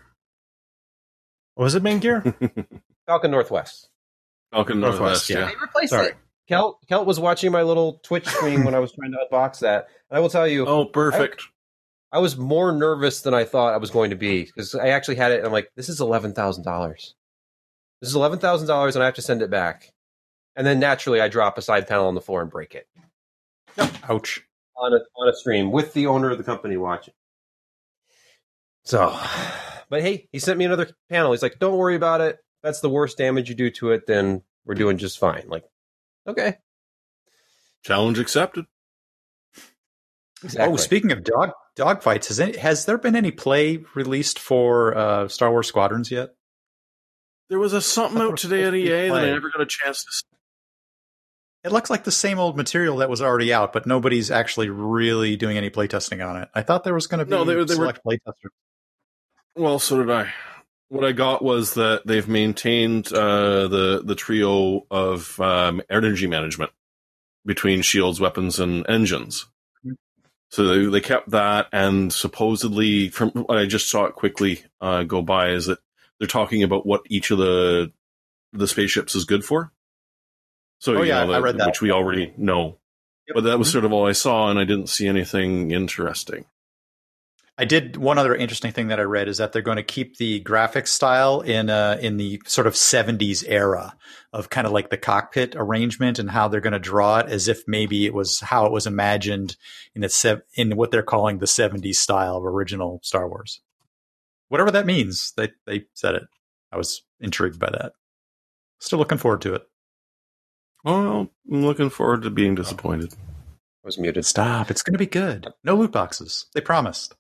[SPEAKER 4] Was it Maingear?
[SPEAKER 2] Falcon Northwest.
[SPEAKER 3] Falcon
[SPEAKER 4] Northwest,
[SPEAKER 3] Northwest.
[SPEAKER 4] yeah.
[SPEAKER 3] Yeah.
[SPEAKER 2] They replaced
[SPEAKER 4] Sorry.
[SPEAKER 2] it. Kelt Kelt was watching my little Twitch stream when I was trying to unbox that, and I will tell you,
[SPEAKER 3] Oh, perfect.
[SPEAKER 2] I was more nervous than I thought I was going to be because I actually had it and I'm like, this is eleven thousand dollars. This is eleven thousand dollars and I have to send it back. And then naturally I drop a side panel on the floor and break it
[SPEAKER 5] Ouch.
[SPEAKER 2] on a on a stream with the owner of the company watching. So but hey, he sent me another panel. He's like, Don't worry about it. That's the worst damage you do to it, then we're doing just fine. Like, okay.
[SPEAKER 3] Challenge accepted.
[SPEAKER 2] Exactly.
[SPEAKER 5] Oh, speaking of dog dog fights, has any, has there been any play released for uh, Star Wars Squadrons yet?
[SPEAKER 3] There was a something
[SPEAKER 5] Thought
[SPEAKER 3] out today at
[SPEAKER 5] supposed to
[SPEAKER 3] EA that I never got a chance to.
[SPEAKER 5] It looks like the same old material that was already out, but nobody's actually really doing any playtesting on it. I thought there was going to be
[SPEAKER 3] No, they- they were-
[SPEAKER 5] select playtesters.
[SPEAKER 3] Well, so did I. What I got was that they've maintained uh, the the trio of um, energy management between shields, weapons, and engines.
[SPEAKER 5] Mhm.
[SPEAKER 3] So they, they kept that, and supposedly, from what I just saw it quickly uh, go by, is that they're talking about what each of the the spaceships is good for. So
[SPEAKER 5] Oh, yeah,
[SPEAKER 3] know,
[SPEAKER 5] I read that.
[SPEAKER 3] which we already know.
[SPEAKER 5] Yep.
[SPEAKER 3] But that was
[SPEAKER 5] Mhm.
[SPEAKER 3] sort of all I saw, and I didn't see anything interesting.
[SPEAKER 5] I did one other interesting thing that I read is that they're going to keep the graphic style in uh, in the sort of 70s era of kind of like the cockpit arrangement and how they're going to draw it as if maybe it was how it was imagined in the sev- in what they're calling the 70s style of original Star Wars. Whatever that means, they they said it. I was intrigued by that. Still looking forward to it.
[SPEAKER 3] Well, I'm looking forward to being disappointed.
[SPEAKER 2] I was muted.
[SPEAKER 5] Stop! It's going to be good. No loot boxes. They promised.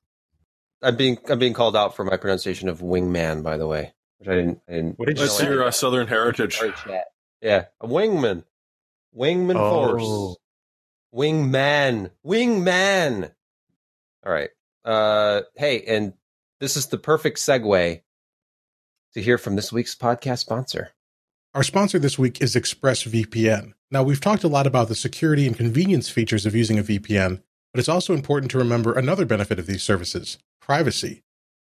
[SPEAKER 2] I'm being I'm being called out for my pronunciation of wingman, by the way, which I didn't. I didn't
[SPEAKER 5] What did you
[SPEAKER 3] Let's
[SPEAKER 5] say?
[SPEAKER 3] hear uh, Southern Heritage.
[SPEAKER 2] Sorry. Yeah, a wingman, wingman
[SPEAKER 5] Oh.
[SPEAKER 2] force, wingman, wingman. All right. Uh, hey, and this is the perfect segue to hear from this week's podcast sponsor.
[SPEAKER 1] Our sponsor this week is ExpressVPN. Now, we've talked a lot about the security and convenience features of using a VPN, but it's also important to remember another benefit of these services privacy.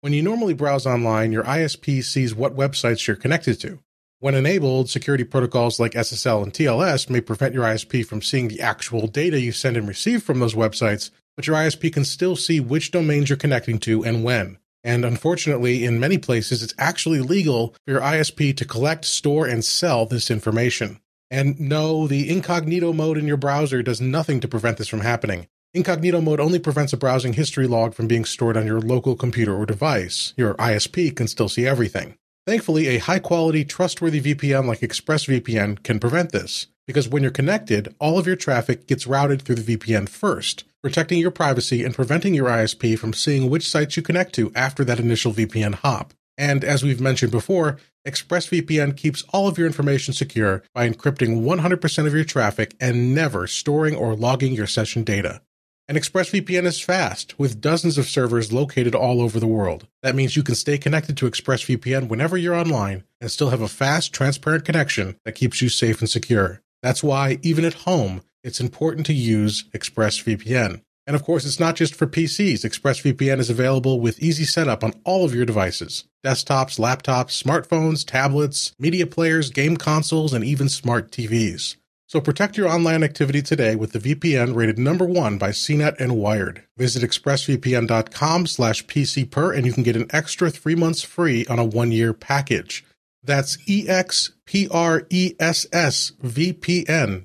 [SPEAKER 1] When you normally browse online, your ISP sees what websites you're connected to. When enabled, security protocols like SSL and TLS may prevent your ISP from seeing the actual data you send and receive from those websites, but your ISP can still see which domains you're connecting to and when. And unfortunately, in many places, it's actually legal for your ISP to collect, store, and sell this information. And no, the incognito mode in your browser does nothing to prevent this from happening. Incognito mode only prevents a browsing history log from being stored on your local computer or device. Your ISP can still see everything. Thankfully, a high quality, trustworthy VPN like ExpressVPN can prevent this, because when you're connected, all of your traffic gets routed through the VPN first, protecting your privacy and preventing your ISP from seeing which sites you connect to after that initial VPN hop. And as we've mentioned before, ExpressVPN keeps all of your information secure by encrypting 100% of your traffic and never storing or logging your session data. And ExpressVPN is fast, with dozens of servers located all over the world. That means you can stay connected to ExpressVPN whenever you're online and still have a fast, transparent connection that keeps you safe and secure. That's why, even at home, it's important to use ExpressVPN. And of course, it's not just for PCs. ExpressVPN is available with easy setup on all of your devices desktops, laptops, smartphones, tablets, media players, game consoles, and even smart TVs. So protect your online activity today with the VPN rated number one by CNET and Wired. Visit expressvpn.com slash pcper and you can get an extra three months free on a one-year package. That's expressvpn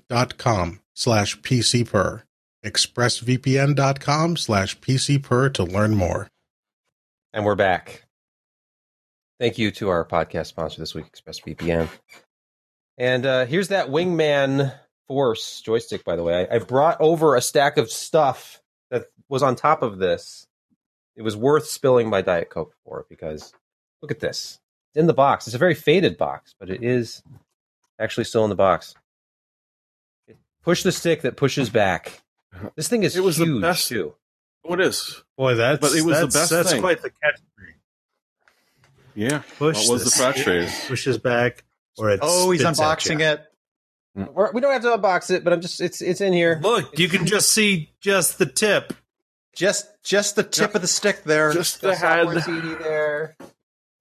[SPEAKER 1] dot com slash pcper. Expressvpn dot com slash pcper to learn more.
[SPEAKER 2] And we're back. Thank you to our podcast sponsor this week, ExpressVPN. And uh, here's that Wingman Force joystick, by the way. I, I brought over a stack of stuff that was on top of this. It was worth spilling my Diet Coke for because look at this. It's in the box. It's a very faded box, but it is actually still in the box. Push the stick that pushes back. This thing is
[SPEAKER 3] It was the
[SPEAKER 2] huge
[SPEAKER 3] best-
[SPEAKER 2] too.
[SPEAKER 3] Oh, what is?
[SPEAKER 4] Boy, that's
[SPEAKER 3] But it was the best
[SPEAKER 4] That's
[SPEAKER 3] thing.
[SPEAKER 4] quite the catchphrase.
[SPEAKER 3] Yeah.
[SPEAKER 4] Push
[SPEAKER 3] What was the
[SPEAKER 4] stick,
[SPEAKER 3] catchphrase?
[SPEAKER 4] Pushes back, or it
[SPEAKER 5] Oh, he's unboxing
[SPEAKER 4] ya.
[SPEAKER 5] it.
[SPEAKER 2] We're- We don't have to unbox it, but I'm just it's it's in here.
[SPEAKER 4] Look, you can just see just the tip.
[SPEAKER 5] Just just the tip of the stick there.
[SPEAKER 3] Just
[SPEAKER 2] The
[SPEAKER 3] the
[SPEAKER 2] software
[SPEAKER 3] head.
[SPEAKER 2] CD there.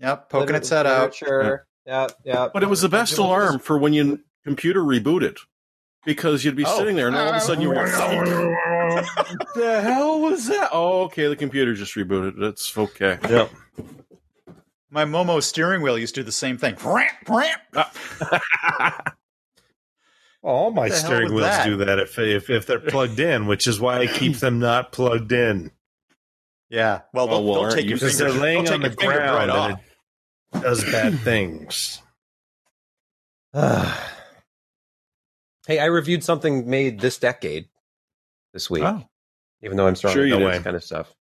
[SPEAKER 5] Yep, poking
[SPEAKER 2] Limited
[SPEAKER 5] its head out.
[SPEAKER 2] literature. Yeah, yeah.
[SPEAKER 3] But it was the best alarm for when your computer rebooted. Because you'd be
[SPEAKER 5] Oh.
[SPEAKER 3] sitting there and all of a sudden you were oh, the hell was that? Oh, okay, the computer just rebooted. That's okay.
[SPEAKER 4] Yep.
[SPEAKER 5] My Momo steering wheel used to do the same thing.
[SPEAKER 4] Uh, all my
[SPEAKER 5] What the hell
[SPEAKER 4] steering wheels
[SPEAKER 5] that?
[SPEAKER 4] do that if, if if they're plugged in, which is why I keep them not plugged in
[SPEAKER 5] Yeah. Well,
[SPEAKER 3] Oh,
[SPEAKER 5] don't,
[SPEAKER 3] well,
[SPEAKER 5] don't
[SPEAKER 3] aren't
[SPEAKER 5] take
[SPEAKER 3] you-
[SPEAKER 4] because they're laying on the
[SPEAKER 5] take your finger right
[SPEAKER 4] ground
[SPEAKER 5] off.
[SPEAKER 4] and it does bad things.
[SPEAKER 2] hey, I reviewed something made this decade this week.
[SPEAKER 5] Oh.
[SPEAKER 2] Even though I'm strong
[SPEAKER 3] Sure
[SPEAKER 2] this kind of stuff.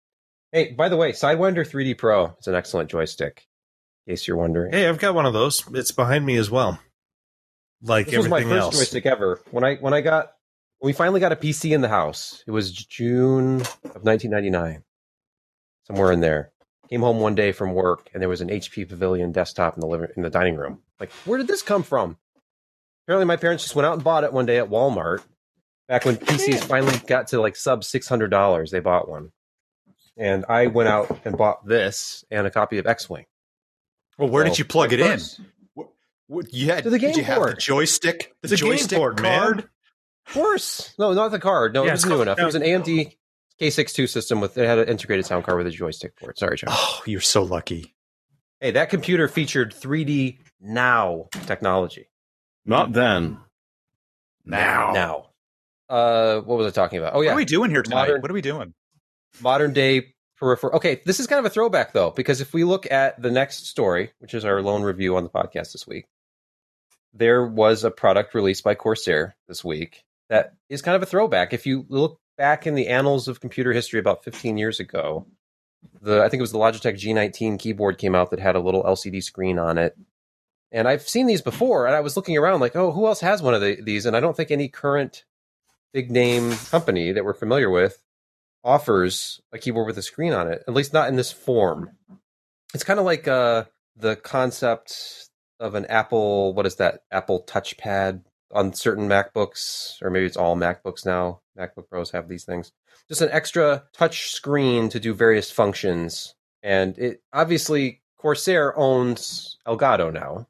[SPEAKER 2] Hey, by the way, Sidewinder 3D Pro is an excellent joystick. In case you're wondering.
[SPEAKER 4] Hey, I've got one of those. It's behind me as well. Like
[SPEAKER 2] this was my
[SPEAKER 4] everything
[SPEAKER 2] first
[SPEAKER 4] else.
[SPEAKER 2] joystick ever. When I when I got when we finally got a PC in the house, it was June of 1999, somewhere in there. Came home one day from work, and there was an HP Pavilion desktop in the living in the dining room. Like, where did this come from? Apparently, my parents just went out and bought it one day at Walmart. Back when PCs finally got to like sub six hundred dollars, they bought one, and I went out and bought this and a copy of X Wing.
[SPEAKER 5] Well, where did you plug it in?
[SPEAKER 2] First.
[SPEAKER 5] What, you had,
[SPEAKER 2] To the
[SPEAKER 5] did you
[SPEAKER 2] game
[SPEAKER 5] have the joystick? The
[SPEAKER 4] It's a game
[SPEAKER 5] joystick
[SPEAKER 4] port,
[SPEAKER 5] card?
[SPEAKER 4] man.
[SPEAKER 2] Of course. No, not the card. No,
[SPEAKER 4] Yeah,
[SPEAKER 2] it was new
[SPEAKER 4] called-
[SPEAKER 2] enough. It was an AMD K6-2 system with it had an integrated sound card with a joystick port. Sorry, John.
[SPEAKER 5] Oh, you're so lucky.
[SPEAKER 2] Hey, that computer featured 3D now technology.
[SPEAKER 3] Not then.
[SPEAKER 5] Now.
[SPEAKER 2] Now. Uh what was I talking about? Oh yeah.
[SPEAKER 5] What are we doing here tonight?
[SPEAKER 2] Modern-
[SPEAKER 5] What are we doing?
[SPEAKER 2] modern day peripheral. Okay, this is kind of a throwback though, because if we look at the next story, which is our lone review on the podcast this week, there was a product released by Corsair this week that is kind of a throwback. If you look back in the annals of computer history about 15 years ago, the I think it was the Logitech G19 keyboard came out that had a little LCD screen on it. And I've seen these before, and I was looking around like, oh, who else has one of the, these? And I don't think any current big name company that we're familiar with offers a keyboard with a screen on it, at least not in this form. It's kind of like uh, the concept of an Apple, what is that? Apple touchpad on certain MacBooks, or maybe it's all MacBooks now. MacBook Pros have these things. Just an extra touch screen to do various functions. And it obviously Corsair owns Elgato now.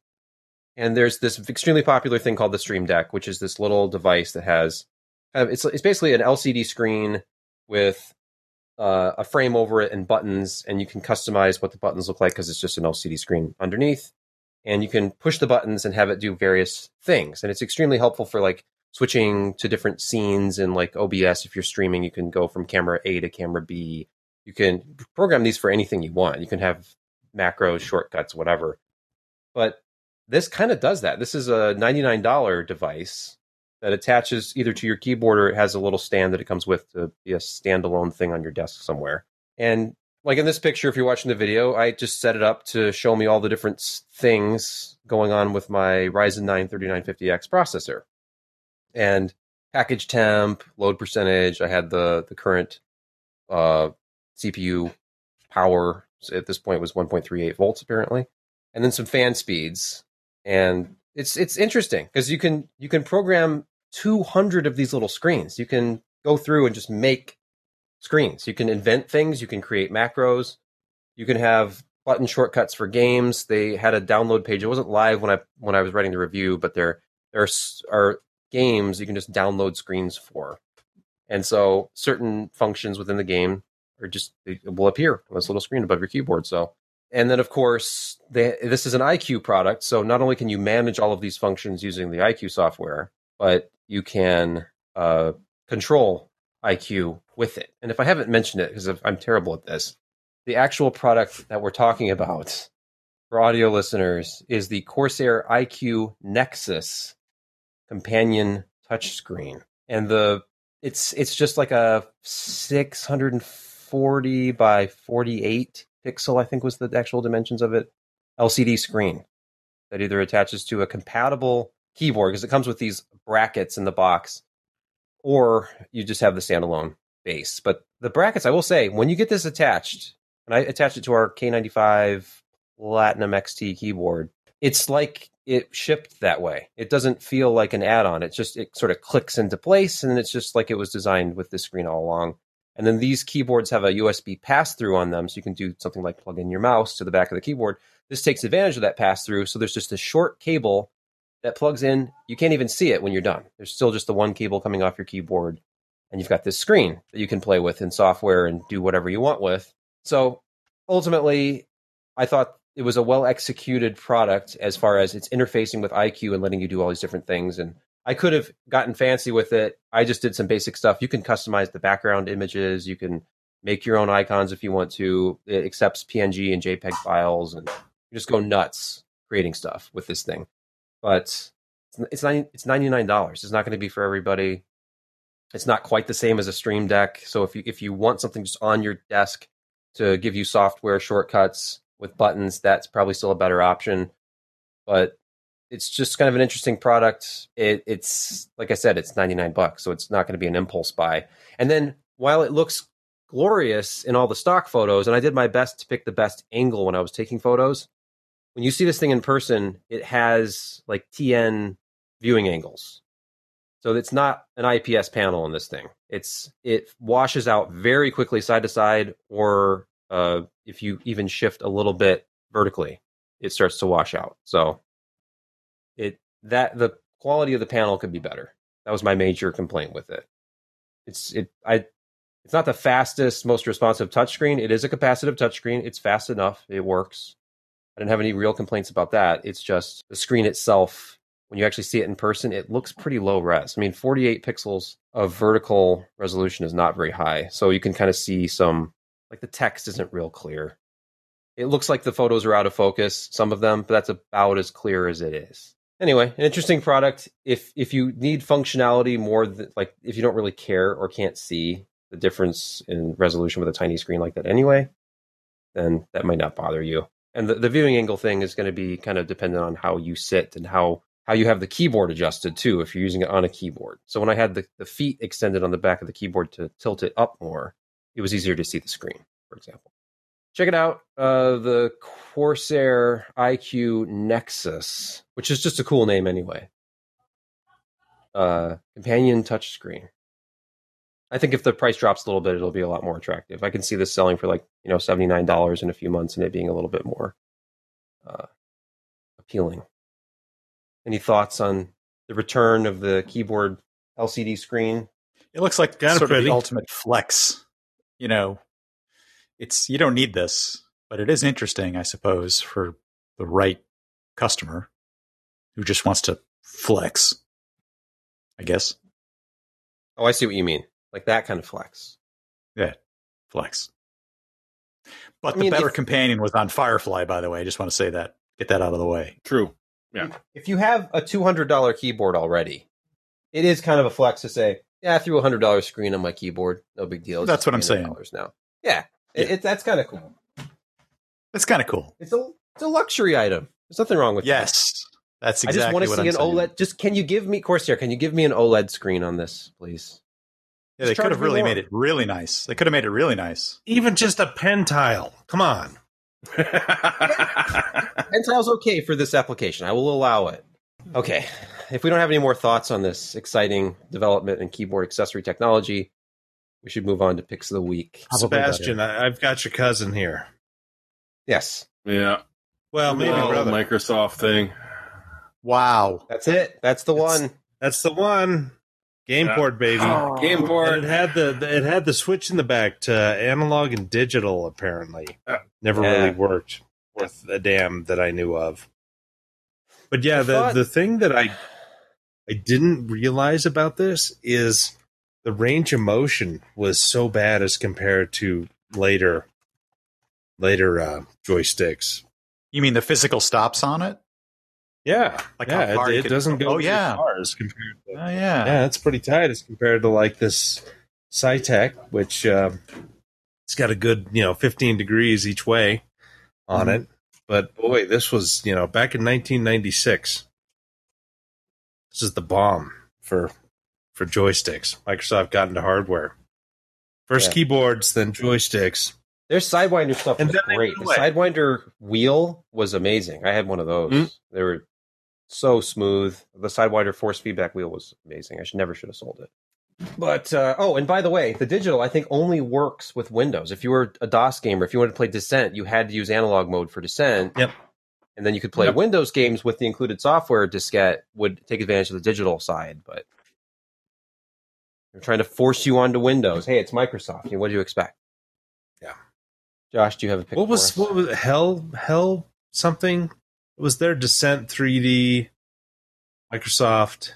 [SPEAKER 2] And there's this extremely popular thing called the Stream Deck, which is this little device that has kind of it's it's basically an LCD screen with uh, a frame over it and buttons, and you can customize what the buttons look like because it's just an LCD screen underneath. And you can push the buttons and have it do various things. And it's extremely helpful for like switching to different scenes in like OBS. If you're streaming, you can go from camera A to camera B. You can program these for anything you want. You can have macros, shortcuts, whatever. But this kind of does that. This is a $99 device that attaches either to your keyboard or it has a little stand that it comes with to be a standalone thing on your desk somewhere. And like in this picture, if you're watching the video, I just set it up to show me all the different things going on with my Ryzen 9 3950X processor. And package temp, load percentage, I had the the current uh, CPU power at this point was 1.38 volts apparently, and then some fan speeds. And it's it's interesting because you can you can program 200 of these little screens. You can go through and just make screens. You can invent things. You can create macros. You can have button shortcuts for games. They had a download page. It wasn't live when I when I was writing the review, but there there are games you can just download screens for, and so certain functions within the game are just will appear on this little screen above your keyboard. So, and then of course they, this is an iCUE product, so not only can you manage all of these functions using the iCUE software, but you can uh, control iCUE with it. And if I haven't mentioned it, because I'm terrible at this, the actual product that we're talking about for audio listeners is the Corsair iCUE Nexus companion touchscreen. And the it's it's just like a 640 by 48 pixel, I think was the actual dimensions of it, LCD screen that either attaches to a compatible keyboard because it comes with these brackets in the box, or you just have the standalone base. But the brackets, I will say, when you get this attached, and I attached it to our K95 Platinum XT keyboard, it's like it shipped that way. It doesn't feel like an add-on. It just it sort of clicks into place, and it's just like it was designed with this screen all along. And then these keyboards have a USB pass-through on them, so you can do something like plug in your mouse to the back of the keyboard. This takes advantage of that pass-through. So there's just a short cable that plugs in. You can't even see it when you're done. There's still just the one cable coming off your keyboard, and you've got this screen that you can play with in software and do whatever you want with. So ultimately, I thought it was a well executed product as far as it's interfacing with iCUE and letting you do all these different things. And I could have gotten fancy with it. I just did some basic stuff. You can customize the background images. You can make your own icons if you want to. It accepts PNG and JPEG files, and you just go nuts creating stuff with this thing. But it's it's ninety nine dollars. It's not going to be for everybody. It's not quite the same as a Stream Deck. So if you if you want something just on your desk to give you software shortcuts with buttons, that's probably still a better option. But it's just kind of an interesting product. It, it's like I said, it's ninety nine bucks, so it's not going to be an impulse buy. And then while it looks glorious in all the stock photos, and I did my best to pick the best angle when I was taking photos, when you see this thing in person, it has like TN viewing angles. So it's not an IPS panel on this thing. It's it washes out very quickly side to side, or uh, if you even shift a little bit vertically, it starts to wash out. So it that the quality of the panel could be better. That was my major complaint with it. It's it I it's not the fastest, most responsive touchscreen. It is a capacitive touchscreen. It's fast enough. It works. I didn't have any real complaints about that. It's just the screen itself, when you actually see it in person, it looks pretty low res. I mean, 48 pixels of vertical resolution is not very high. So you can kind of see some, like the text isn't real clear. It looks like the photos are out of focus, some of them, but that's about as clear as it is. Anyway, an interesting product. If if you need functionality more, than, like if you don't really care or can't see the difference in resolution with a tiny screen like that anyway, then that might not bother you and the, the viewing angle thing is going to be kind of dependent on how you sit and how how you have the keyboard adjusted too if you're using it on a keyboard so when i had the, the feet extended on the back of the keyboard to tilt it up more it was easier to see the screen for example check it out uh, the corsair iCUE nexus which is just a cool name anyway uh, companion touchscreen I think if the price drops a little bit, it'll be a lot more attractive. I can see this selling for like you know seventy nine dollars in a few months, and it being a little bit more uh, appealing. Any thoughts on the return of the keyboard LCD screen?
[SPEAKER 5] It looks like
[SPEAKER 4] Kinda
[SPEAKER 5] sort
[SPEAKER 4] pretty.
[SPEAKER 5] of the ultimate flex. You know, it's you don't need this, but it is interesting, I suppose, for the right customer who just wants to flex. I guess
[SPEAKER 2] Oh, I see what you mean. Like that kind of flex.
[SPEAKER 5] Yeah, flex. But
[SPEAKER 2] I mean,
[SPEAKER 5] the better
[SPEAKER 2] if-
[SPEAKER 5] companion was on Firefly, by the way. I just want to say that. Get that out of the way.
[SPEAKER 3] True.
[SPEAKER 2] If you have a two hundred dollar keyboard already, it is kind of a flex to say, "Yeah, I threw a hundred dollar screen on my keyboard. No big deal." It's
[SPEAKER 5] That's what I'm saying.
[SPEAKER 2] $300 now. Yeah, It,
[SPEAKER 5] Yeah.
[SPEAKER 2] it, that's kind of cool.
[SPEAKER 5] It's kind of cool.
[SPEAKER 2] It's a it's a luxury item. There's nothing wrong with that.
[SPEAKER 5] Yes, that's exactly what
[SPEAKER 2] I
[SPEAKER 5] exactly
[SPEAKER 2] just want to
[SPEAKER 5] what
[SPEAKER 2] see
[SPEAKER 5] I'm
[SPEAKER 2] an
[SPEAKER 5] saying.
[SPEAKER 2] OLED. Just can you give me Corsair? Can you give me an OLED screen on this, please?
[SPEAKER 5] Yeah, they could have really
[SPEAKER 2] more.
[SPEAKER 5] made it really nice. They could have made it really nice.
[SPEAKER 4] Even just a pen tile. Come on.
[SPEAKER 2] Pentile's okay for this application. I will allow it. Okay. If we don't have any more thoughts on this exciting development in keyboard accessory technology, we should move on to picks of the week.
[SPEAKER 5] Probably
[SPEAKER 4] Sebastian, I, I've got your cousin here.
[SPEAKER 2] Yes,
[SPEAKER 3] yeah.
[SPEAKER 4] Well, maybe
[SPEAKER 3] Little
[SPEAKER 4] brother.
[SPEAKER 3] Microsoft thing.
[SPEAKER 5] Wow.
[SPEAKER 2] that's it. That's the
[SPEAKER 4] It's-
[SPEAKER 2] one.
[SPEAKER 4] That's the one. Game
[SPEAKER 3] Yeah.
[SPEAKER 4] port, baby.
[SPEAKER 3] Game
[SPEAKER 4] And
[SPEAKER 3] board.
[SPEAKER 4] it had the, the it had the switch in the back to analog and digital. Apparently,
[SPEAKER 3] Yeah.
[SPEAKER 4] never
[SPEAKER 2] Yeah.
[SPEAKER 4] really worked worth a damn that I knew of. But yeah,
[SPEAKER 2] I
[SPEAKER 4] the
[SPEAKER 2] thought-
[SPEAKER 4] the thing that I I didn't realize about this is the range of motion was so bad as compared to later later uh, joysticks.
[SPEAKER 5] You mean the physical stops on it?
[SPEAKER 4] Yeah,
[SPEAKER 5] Like how
[SPEAKER 4] yeah,
[SPEAKER 5] far
[SPEAKER 4] it, it
[SPEAKER 5] could-
[SPEAKER 4] doesn't go
[SPEAKER 5] Oh, yeah.
[SPEAKER 4] far as compared to
[SPEAKER 5] Oh yeah.
[SPEAKER 4] yeah, it's pretty tight as compared to like this Saitek, which uh, it's got a good you know 15 degrees each way on
[SPEAKER 5] Mhm.
[SPEAKER 4] it. But boy, this was you know back in 1996. This is the bomb for for joysticks. Microsoft got into hardware. First
[SPEAKER 2] Yeah.
[SPEAKER 4] keyboards, then joysticks.
[SPEAKER 2] Their Sidewinder stuff
[SPEAKER 4] And
[SPEAKER 2] was great. The. Sidewinder wheel was amazing. I had one of those.
[SPEAKER 3] Mm.
[SPEAKER 2] They were so smooth. The Sidewinder force feedback wheel was amazing. I should never should have sold it. But uh, oh, and by the way, the digital I think only works with Windows. If you were a DOS gamer, if you wanted to play Descent, you had to use analog mode for Descent.
[SPEAKER 4] Yep.
[SPEAKER 2] And then you could play
[SPEAKER 4] Yep.
[SPEAKER 2] Windows games with the included software. Diskette would take advantage of the digital side, but they're trying to force you onto Windows. Hey, it's Microsoft. What do you expect?
[SPEAKER 4] Yeah.
[SPEAKER 2] Josh, do you have a pick?
[SPEAKER 4] What was what was hell hell something? Was there Descent 3D? Microsoft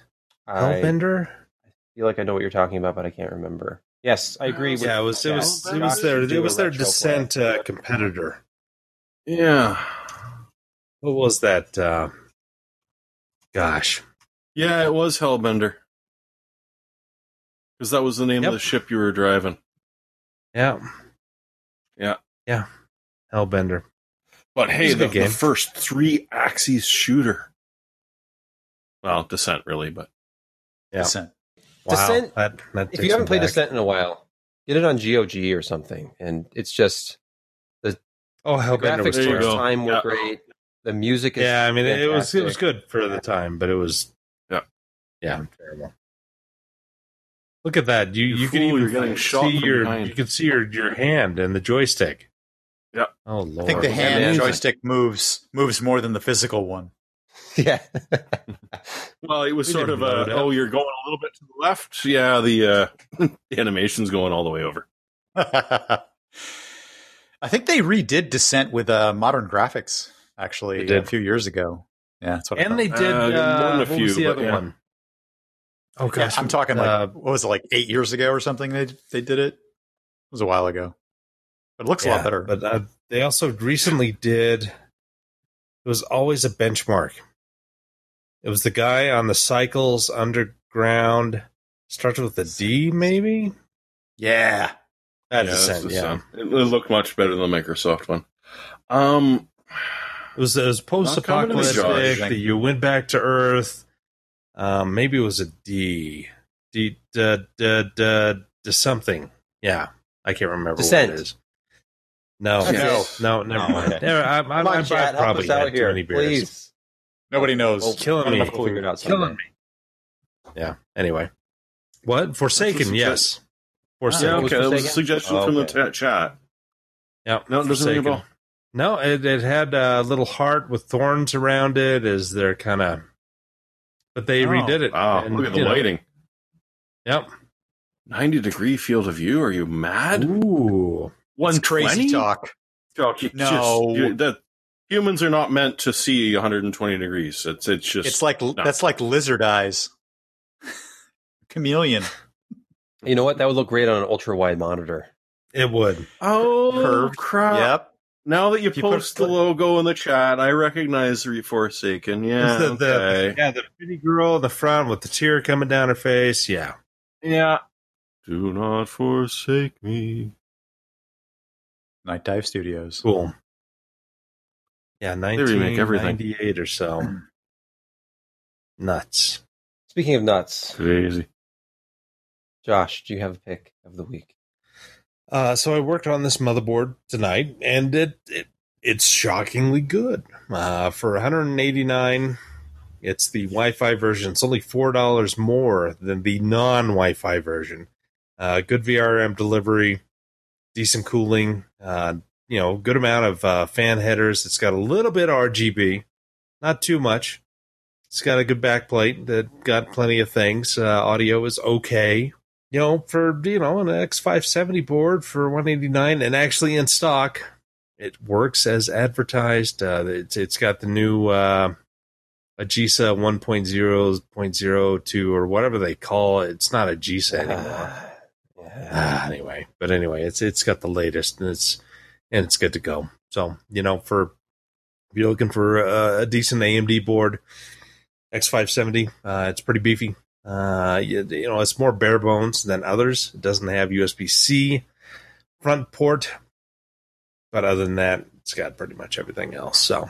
[SPEAKER 2] I
[SPEAKER 4] Hellbender?
[SPEAKER 2] I feel like I know what you're talking about, but I can't remember. Yes, I agree. With
[SPEAKER 4] Yeah, it was it was it was their it was their. Descent uh, competitor.
[SPEAKER 3] Yeah.
[SPEAKER 4] What was that? Uh, gosh,
[SPEAKER 3] Yeah, it was Hellbender. Because that was the name
[SPEAKER 4] Yep.
[SPEAKER 3] of the ship you were driving.
[SPEAKER 4] yeah,
[SPEAKER 3] Yeah.
[SPEAKER 4] yeah, Hellbender.
[SPEAKER 3] But hey, the,
[SPEAKER 4] game.
[SPEAKER 3] the first three axes shooter. Well, Descent, really, but
[SPEAKER 4] Yeah.
[SPEAKER 5] Descent.
[SPEAKER 4] Wow,
[SPEAKER 2] Descent-
[SPEAKER 4] that, that
[SPEAKER 2] If you haven't played
[SPEAKER 4] back.
[SPEAKER 2] Descent in a while, get it on GOG or something, and it's just the
[SPEAKER 4] oh
[SPEAKER 2] the
[SPEAKER 4] Hellbender was
[SPEAKER 2] graphics
[SPEAKER 3] There you
[SPEAKER 2] for its time were
[SPEAKER 3] Yeah.
[SPEAKER 2] great. The music is
[SPEAKER 4] yeah. I mean, it was it was good for the time, but it was
[SPEAKER 3] Yeah.
[SPEAKER 4] yeah terrible. Look at that! You
[SPEAKER 3] You
[SPEAKER 4] you can even
[SPEAKER 3] you're getting
[SPEAKER 4] see
[SPEAKER 3] from
[SPEAKER 4] your
[SPEAKER 3] behind.
[SPEAKER 4] you can see your your hand and the joystick.
[SPEAKER 3] Yeah.
[SPEAKER 4] Oh lord!
[SPEAKER 5] I think the hand
[SPEAKER 2] man.
[SPEAKER 5] joystick moves moves more than the physical one.
[SPEAKER 2] Yeah,
[SPEAKER 3] well, it was
[SPEAKER 4] We
[SPEAKER 3] sort of a
[SPEAKER 4] that.
[SPEAKER 3] oh, you're going a little bit to the left. Yeah, the uh, the animation's going all the way over.
[SPEAKER 5] I think they redid Descent with uh, modern graphics actually
[SPEAKER 4] They
[SPEAKER 5] a few years ago. Yeah, that's what I
[SPEAKER 4] and
[SPEAKER 5] thought.
[SPEAKER 4] they did
[SPEAKER 3] Uh, more than
[SPEAKER 4] uh,
[SPEAKER 3] a few,
[SPEAKER 4] the
[SPEAKER 3] but
[SPEAKER 4] other
[SPEAKER 3] yeah.
[SPEAKER 4] one? Oh
[SPEAKER 5] Yeah,
[SPEAKER 4] gosh,
[SPEAKER 5] I'm talking like
[SPEAKER 4] uh,
[SPEAKER 5] what was it like eight years ago or something? They they did it. It was a while ago, but it looks a lot better.
[SPEAKER 4] But uh, they also recently did. It was always a benchmark. It was the guy on the cycles underground. Started with a D, maybe.
[SPEAKER 5] yeah,
[SPEAKER 4] That
[SPEAKER 3] yeah,
[SPEAKER 4] Descent,
[SPEAKER 3] that's
[SPEAKER 4] yeah.
[SPEAKER 3] Descent. It, it looked much better than the Microsoft one. Um,
[SPEAKER 4] It was it was post
[SPEAKER 3] coming to me,
[SPEAKER 4] apocalyptic.
[SPEAKER 5] Josh.
[SPEAKER 4] that You went back to Earth. Um, maybe it was a D. D d d d, d something. Yeah, I can't remember
[SPEAKER 2] Descent.
[SPEAKER 4] what it is. No,
[SPEAKER 2] That's
[SPEAKER 4] no, no, never
[SPEAKER 5] No,
[SPEAKER 4] mind.
[SPEAKER 5] okay.
[SPEAKER 4] There, I, I,
[SPEAKER 2] Come
[SPEAKER 4] I,
[SPEAKER 2] on,
[SPEAKER 4] I
[SPEAKER 2] chat, help
[SPEAKER 4] probably
[SPEAKER 2] us out
[SPEAKER 4] had too
[SPEAKER 2] here,
[SPEAKER 4] many beers.
[SPEAKER 2] please.
[SPEAKER 5] nobody knows.
[SPEAKER 2] Well,
[SPEAKER 4] killing me.
[SPEAKER 2] We'll figure it out
[SPEAKER 4] Killing me. Yeah. Anyway, what Forsaken?
[SPEAKER 3] That's a
[SPEAKER 4] Yes,
[SPEAKER 3] yeah,
[SPEAKER 4] Forsaken.
[SPEAKER 2] was
[SPEAKER 3] okay, that was a suggestion
[SPEAKER 2] Oh,
[SPEAKER 3] from the
[SPEAKER 2] okay.
[SPEAKER 3] ta- chat.
[SPEAKER 4] Yeah,
[SPEAKER 3] No, it doesn't ring a
[SPEAKER 4] Forsaken.
[SPEAKER 3] bell.
[SPEAKER 4] No, it, it had a little heart with thorns around it. As they're kind of, but they
[SPEAKER 5] Oh,
[SPEAKER 4] redid it.
[SPEAKER 3] Wow,
[SPEAKER 4] and,
[SPEAKER 3] look at the
[SPEAKER 4] you know,
[SPEAKER 3] lighting.
[SPEAKER 4] Yep.
[SPEAKER 3] Ninety degree field of view. Are you mad?
[SPEAKER 4] Ooh.
[SPEAKER 5] It's
[SPEAKER 3] 120?
[SPEAKER 5] crazy talk.
[SPEAKER 3] Oh, you
[SPEAKER 5] No.
[SPEAKER 3] just- you- that humans are not meant to see 120 degrees. It's it's just
[SPEAKER 5] It's like that's like lizard eyes. Chameleon.
[SPEAKER 2] You know what? That would look great on an ultra wide monitor.
[SPEAKER 4] It would.
[SPEAKER 3] oh
[SPEAKER 5] Curved.
[SPEAKER 3] crap.
[SPEAKER 5] Yep.
[SPEAKER 3] Now that you
[SPEAKER 5] If you put-
[SPEAKER 3] post the logo in the chat, I recognize the Forsaken. Yeah,
[SPEAKER 4] the, the-
[SPEAKER 3] okay.
[SPEAKER 4] yeah, the pretty girl in the front with the tear coming down her face. Yeah.
[SPEAKER 3] yeah. Do not forsake me.
[SPEAKER 5] Nightdive Studios.
[SPEAKER 4] Cool. Yeah,
[SPEAKER 3] remake
[SPEAKER 4] 1998 or so. Nuts.
[SPEAKER 2] Speaking of nuts,
[SPEAKER 3] Crazy.
[SPEAKER 2] Josh, do you have a pick of the week?
[SPEAKER 4] Uh, so I worked on this motherboard tonight, and it, it it's shockingly good. Uh, for 189, it's the Wi-Fi version. It's only four dollars more than the non-Wi-Fi version. Uh, good VRM delivery, decent cooling. Uh, you know, good amount of uh, fan headers. It's got a little bit RGB, not too much. It's got a good backplate that got plenty of things. Uh, audio is okay you know, for you know an X570 board for 189 and actually in stock, it works as advertised. Uh, it's it's got the new uh, AGESA 1.0.02 or whatever they call it. It's not a GISA anymore. Ah, anyway, but anyway, it's it's got the latest and it's and it's good to go. So you know, for if you're looking for a, a decent AMD board, X570, uh, it's pretty beefy. Uh, you, you know, it's more bare bones than others. It doesn't have USB C front port, but other than that, it's got pretty much everything else. So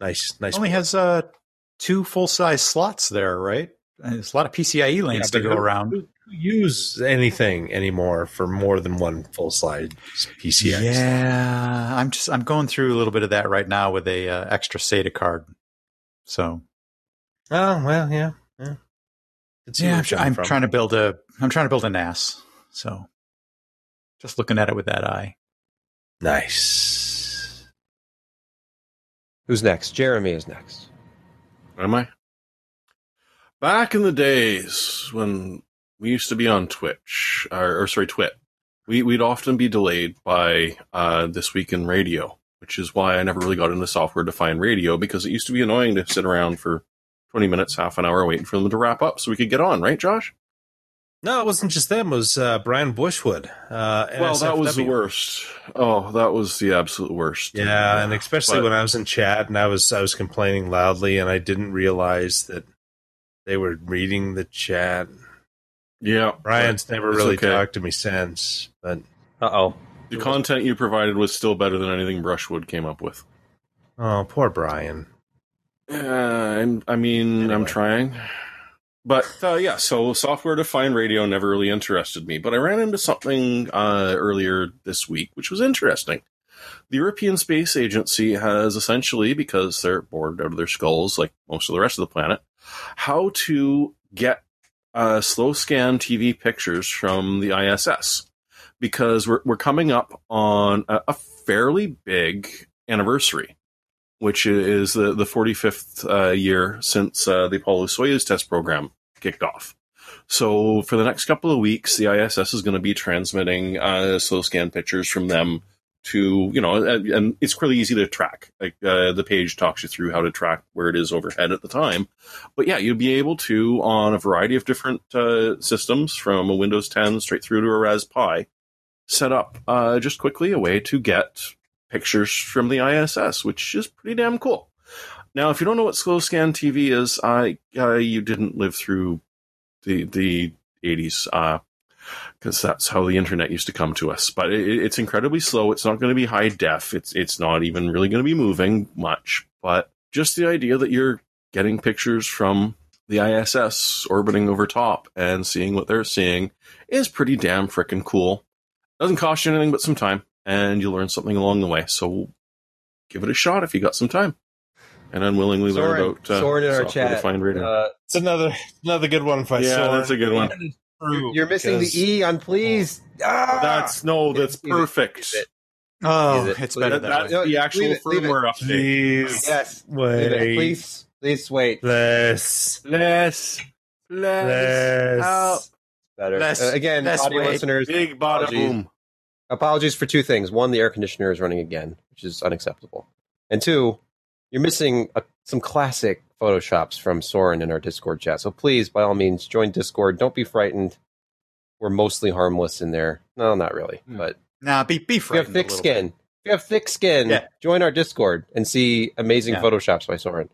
[SPEAKER 4] nice, nice.
[SPEAKER 5] only has uh, two full size slots there, right? There's a lot of PCIe lanes
[SPEAKER 4] Yeah,
[SPEAKER 5] to go around.
[SPEAKER 4] Who- who use anything anymore for more than one full slide PCI.
[SPEAKER 5] Yeah, I'm just I'm going through a little bit of that right now with a uh, extra SATA card. So
[SPEAKER 4] Oh well, yeah, yeah. Can see where
[SPEAKER 5] yeah, I'm, tr- I'm trying to build a I'm trying to build a NAS. So just looking at it with that eye.
[SPEAKER 4] Nice.
[SPEAKER 2] Who's next? Jeremy is next.
[SPEAKER 3] Am I? Back in the days when we used to be on Twitch, or, or sorry, Twit, we, we'd often be delayed by uh, This Week in Radio, which is why I never really got into software defined radio because it used to be annoying to sit around for 20 minutes, half an hour waiting for them to wrap up so we could get on, right, Josh?
[SPEAKER 4] No, it wasn't just them. It was uh, Brian Brushwood. Uh,
[SPEAKER 3] Well, that was the worst. Oh, that was the absolute worst.
[SPEAKER 4] Yeah, and especially
[SPEAKER 3] But-
[SPEAKER 4] when I was in chat and I was I was complaining loudly and I didn't realize that they were reading the chat.
[SPEAKER 3] Yeah.
[SPEAKER 4] Brian's never really
[SPEAKER 3] okay.
[SPEAKER 4] talked to me since, but
[SPEAKER 2] Uh oh.
[SPEAKER 3] The content you provided was still better than anything Brushwood came up with.
[SPEAKER 4] oh, poor Brian.
[SPEAKER 3] Uh, I'm, I mean, I'm trying. But uh, yeah, so software defined radio never really interested me. But I ran into something uh, earlier this week, which was interesting. The European Space Agency has essentially, because they're bored out of their skulls, like most of the rest of the planet, how to get uh, slow scan TV pictures from the ISS. Because we're, we're coming up on a, a fairly big anniversary which is the, the 45th uh, year since uh, the Apollo Soyuz test program kicked off. So for the next couple of weeks, the ISS is going to be transmitting uh, slow scan pictures from them to, you know, and, it's really easy to track. Like uh, the page talks you through how to track where it is overhead at the time. But yeah, you'll be able to, on a variety of different uh, systems, from a Windows 10 straight through to a Raspberry Pi, set up uh, just quickly a way to get pictures from the ISS, which is pretty damn cool. Now, if you don't know what slow scan TV is, I uh, you didn't live through the the eighties, because that's how the internet used to come to us. But it, it's incredibly slow. It's not going to be high def. It's it's not even really going to be moving much. But just the idea that you're getting pictures from the ISS orbiting over top and seeing what they're seeing is pretty damn freaking cool. Doesn't cost you anything but some time, and you learn something along the way. So give it a shot if you got some time. And unwillingly learn
[SPEAKER 2] Soren,
[SPEAKER 3] about uh,
[SPEAKER 2] Soren in our
[SPEAKER 3] software
[SPEAKER 2] chat. Uh,
[SPEAKER 4] It's another another good one by
[SPEAKER 3] Yeah,
[SPEAKER 4] Soren.
[SPEAKER 3] that's a good one.
[SPEAKER 4] And it's
[SPEAKER 2] you're,
[SPEAKER 4] true,
[SPEAKER 2] you're missing the E on please. Ah!
[SPEAKER 3] that's no, that's
[SPEAKER 2] Use
[SPEAKER 3] perfect.
[SPEAKER 2] use it.
[SPEAKER 5] Oh,
[SPEAKER 2] it-
[SPEAKER 5] it's better
[SPEAKER 2] it-
[SPEAKER 5] that
[SPEAKER 3] That's
[SPEAKER 5] way.
[SPEAKER 2] No,
[SPEAKER 3] the actual
[SPEAKER 2] leave it, it.
[SPEAKER 3] firmware update.
[SPEAKER 4] Please
[SPEAKER 2] Yes. Leave it.
[SPEAKER 4] wait.
[SPEAKER 2] Please, please wait.
[SPEAKER 4] Less.
[SPEAKER 3] Less,
[SPEAKER 4] Less.
[SPEAKER 2] Better.
[SPEAKER 5] Less-
[SPEAKER 2] Uh, again,
[SPEAKER 5] less
[SPEAKER 2] audio
[SPEAKER 5] wait.
[SPEAKER 2] listeners,
[SPEAKER 3] Big bada
[SPEAKER 2] Apologies.
[SPEAKER 3] boom.
[SPEAKER 2] apologies for two things. One, the air conditioner is running again, which is unacceptable. And two, you're missing a, some classic photoshops from Soren in our Discord chat. So please, by all means, join Discord. Don't be frightened. We're mostly harmless in there. No, not really.
[SPEAKER 3] Hmm.
[SPEAKER 2] But
[SPEAKER 5] Nah, be be
[SPEAKER 2] if you have thick skin,
[SPEAKER 5] bit.
[SPEAKER 2] if you have thick skin,
[SPEAKER 5] Yeah.
[SPEAKER 2] join our Discord and see amazing
[SPEAKER 5] Yeah.
[SPEAKER 2] photoshops by Soren.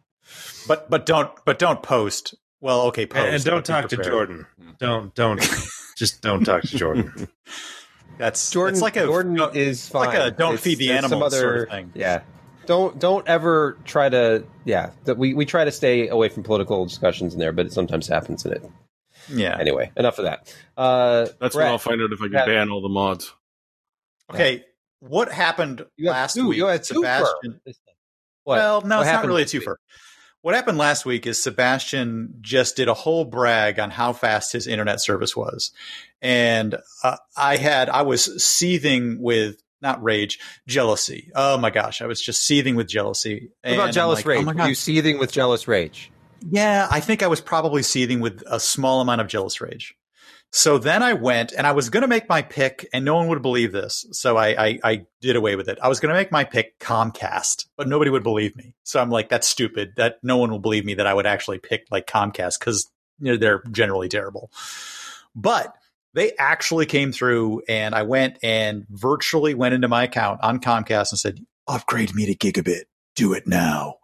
[SPEAKER 5] but but don't but don't post. Well, okay, post.
[SPEAKER 4] And, and don't talk to. Jordan. Don't don't just don't talk to Jordan.
[SPEAKER 5] That's
[SPEAKER 2] Jordan,
[SPEAKER 5] It's like a
[SPEAKER 2] Jordan is fine.
[SPEAKER 5] like a don't feed the
[SPEAKER 2] there's some
[SPEAKER 5] animals sort of thing.
[SPEAKER 2] Yeah. Don't don't ever try to yeah. That we we try to stay away from political discussions in there, but it sometimes happens in it.
[SPEAKER 5] yeah.
[SPEAKER 2] Anyway, enough of that. Uh,
[SPEAKER 3] That's
[SPEAKER 2] Brett,
[SPEAKER 3] when I'll find out if I can
[SPEAKER 2] Brett,
[SPEAKER 3] ban all the mods.
[SPEAKER 5] Okay, what happened
[SPEAKER 2] You
[SPEAKER 5] last
[SPEAKER 2] two.
[SPEAKER 5] week?
[SPEAKER 2] You had two
[SPEAKER 5] Sebastian.
[SPEAKER 2] What?
[SPEAKER 5] Well, no,
[SPEAKER 2] What
[SPEAKER 5] it's not really a
[SPEAKER 2] this week?
[SPEAKER 5] twofer. What happened last week is Sebastian just did a whole brag on how fast his internet service was, and uh, I had I was seething with not rage, jealousy. Oh my gosh, I was just seething with jealousy.
[SPEAKER 2] What about jealous
[SPEAKER 5] like,
[SPEAKER 2] rage?
[SPEAKER 5] Oh my
[SPEAKER 2] Were
[SPEAKER 5] god,
[SPEAKER 2] you seething with jealous rage?
[SPEAKER 5] yeah, I think I was probably seething with a small amount of jealous rage. So then I went and I was going to make my pick, and no one would believe this. So I, I, I did away with it. I was going to make my pick Comcast, but nobody would believe me. So I'm like, that's stupid. That no one will believe me that I would actually pick like Comcast because you know, they're generally terrible. But they actually came through, and I went and virtually went into my account on Comcast and said, upgrade me to gigabit. Do it now.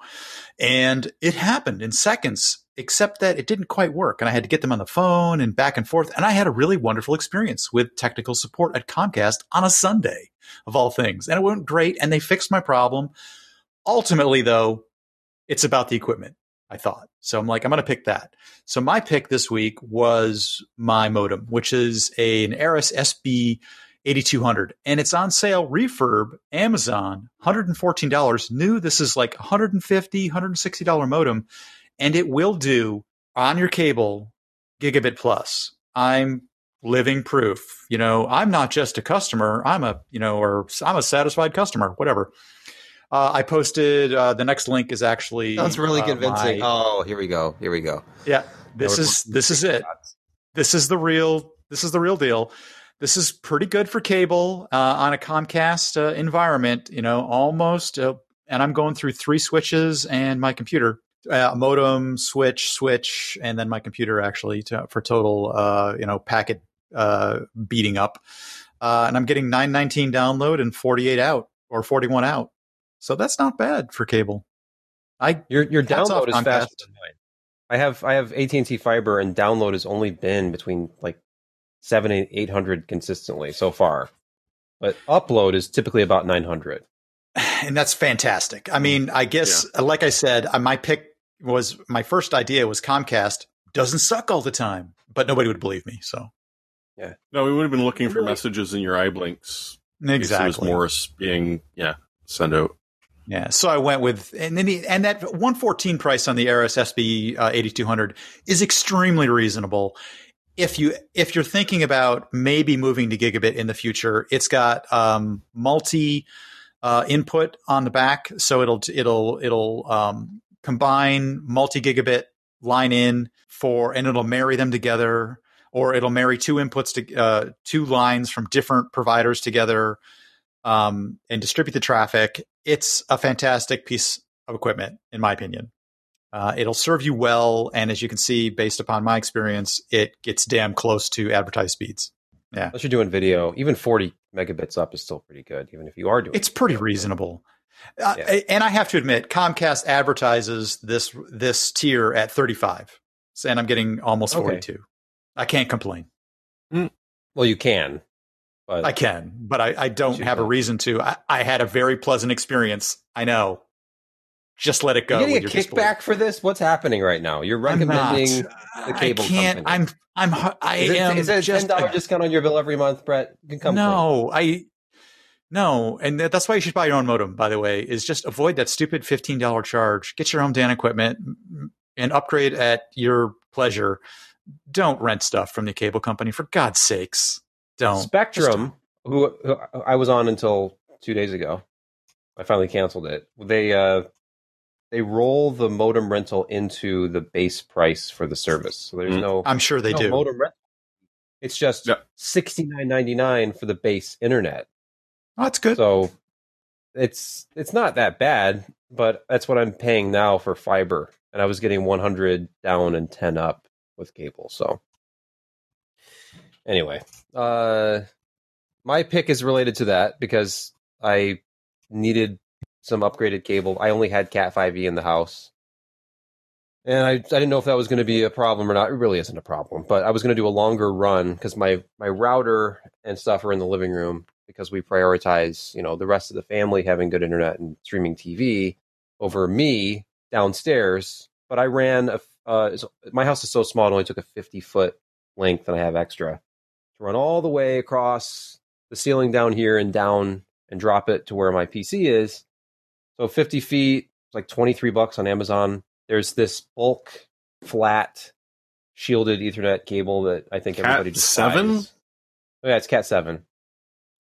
[SPEAKER 5] And it happened in seconds, except that it didn't quite work. And I had to get them on the phone and back and forth. And I had a really wonderful experience with technical support at Comcast on a Sunday, of all things. And it went great. And they fixed my problem. Ultimately, though, it's about the equipment, I thought. So I'm like, I'm going to pick that. So my pick this week was my modem, which is a, an Arris SB 8200 and it's on sale refurb amazon $114 new this is like $150 $160 modem and it will do on your cable gigabit plus i'm living proof you know i'm not just a customer i'm a you know or i'm a satisfied customer whatever uh, i posted uh, the next link is actually
[SPEAKER 2] Sounds really
[SPEAKER 5] uh,
[SPEAKER 2] convincing.
[SPEAKER 5] my-
[SPEAKER 2] oh, here we go. Here we go.
[SPEAKER 5] yeah this is this is it this is the real this is the real deal this is pretty good for cable uh, on a comcast uh, environment you know almost uh, and i'm going through three switches and my computer uh, modem switch switch and then my computer actually to, for total uh, you know packet uh, beating up uh, and i'm getting 919 download and 48 out or 41 out so that's not bad for cable i
[SPEAKER 2] Your your download is
[SPEAKER 5] Comcast.
[SPEAKER 2] faster than mine. I have I have AT and T fiber, and download has only been between like seven and eight hundred consistently so far, but upload is typically about nine hundred.
[SPEAKER 5] and that's fantastic. I mean, I guess, like I said, uh, my pick was my first idea was Comcast doesn't suck all the time, but nobody would believe me. So yeah,
[SPEAKER 3] No, we would have been looking for messages in your eye in case It was
[SPEAKER 5] exactly,
[SPEAKER 3] Morris being yeah sent out.
[SPEAKER 5] Yeah. So I went with, and then the, and that 114 price on the Arris SB uh, 8200 is extremely reasonable. If you if you're thinking about maybe moving to gigabit in the future, it's got um, multi uh, input on the back, so it'll it'll it'll um, combine multi gigabit line in for, and it'll marry them together, or it'll marry two inputs to uh, two lines from different providers together, um, and distribute the traffic. It's a fantastic piece of equipment, in my opinion. Uh, it'll serve you well, and as you can see, based upon my experience, it gets damn close to advertised speeds.
[SPEAKER 2] Yeah, unless you're doing video, even forty megabits up is still pretty good, even if you are doing.
[SPEAKER 5] It's pretty reasonable. Uh,
[SPEAKER 2] Yeah.
[SPEAKER 5] And I have to admit, Comcast advertises this this tier at 35, So- and I'm getting almost
[SPEAKER 2] Okay.
[SPEAKER 5] 42. I can't complain.
[SPEAKER 2] Well, you can, but
[SPEAKER 5] I can, but I, I don't have a reason to. I, I had a very pleasant experience. I know. Just let it go.
[SPEAKER 2] you getting a kickback for this? What's happening right now? You're recommending. the cable
[SPEAKER 5] I can't.
[SPEAKER 2] company.
[SPEAKER 5] I'm. I'm. I
[SPEAKER 2] Is it,
[SPEAKER 5] am
[SPEAKER 2] is it a ten dollar discount on your bill every month, Brett? You can come.
[SPEAKER 5] no, I. No, and that's why you should buy your own modem. By the way, is just avoid that stupid fifteen dollar charge. Get your own Dan equipment and upgrade at your pleasure. Don't rent stuff from the cable company for God's sakes. Don't.
[SPEAKER 2] Spectrum, who, who I was on until two days ago, I finally canceled it. They uh, they roll the modem rental into the base price for the service, so there's
[SPEAKER 3] Mm.
[SPEAKER 2] no
[SPEAKER 5] I'm sure they
[SPEAKER 2] no
[SPEAKER 5] do.
[SPEAKER 2] modem rental. It's just
[SPEAKER 3] Yeah.
[SPEAKER 2] sixty nine ninety nine for the base internet.
[SPEAKER 5] Oh, that's good.
[SPEAKER 2] So it's it's not that bad. but that's what I'm paying now for fiber, and I was getting 100 down and 10 up with cable. So anyway, uh, my pick is related to that because I needed some upgraded cable. I only had Cat 5e in the house. And I, I didn't know if that was going to be a problem or not. It really isn't a problem, but I was going to do a longer run because my, my router and stuff are in the living room because we prioritize, you know, the rest of the family having good internet and streaming TV over me downstairs. But I ran a, uh, my house is so small, it only took a 50 foot length and I have extra to run all the way across the ceiling down here and down and drop it to where my PC is. So 50 feet, it's like 23 bucks on Amazon. There's this bulk flat shielded Ethernet cable that I think
[SPEAKER 3] Cat
[SPEAKER 2] everybody just
[SPEAKER 3] seven?
[SPEAKER 2] Oh, yeah, it's Cat seven,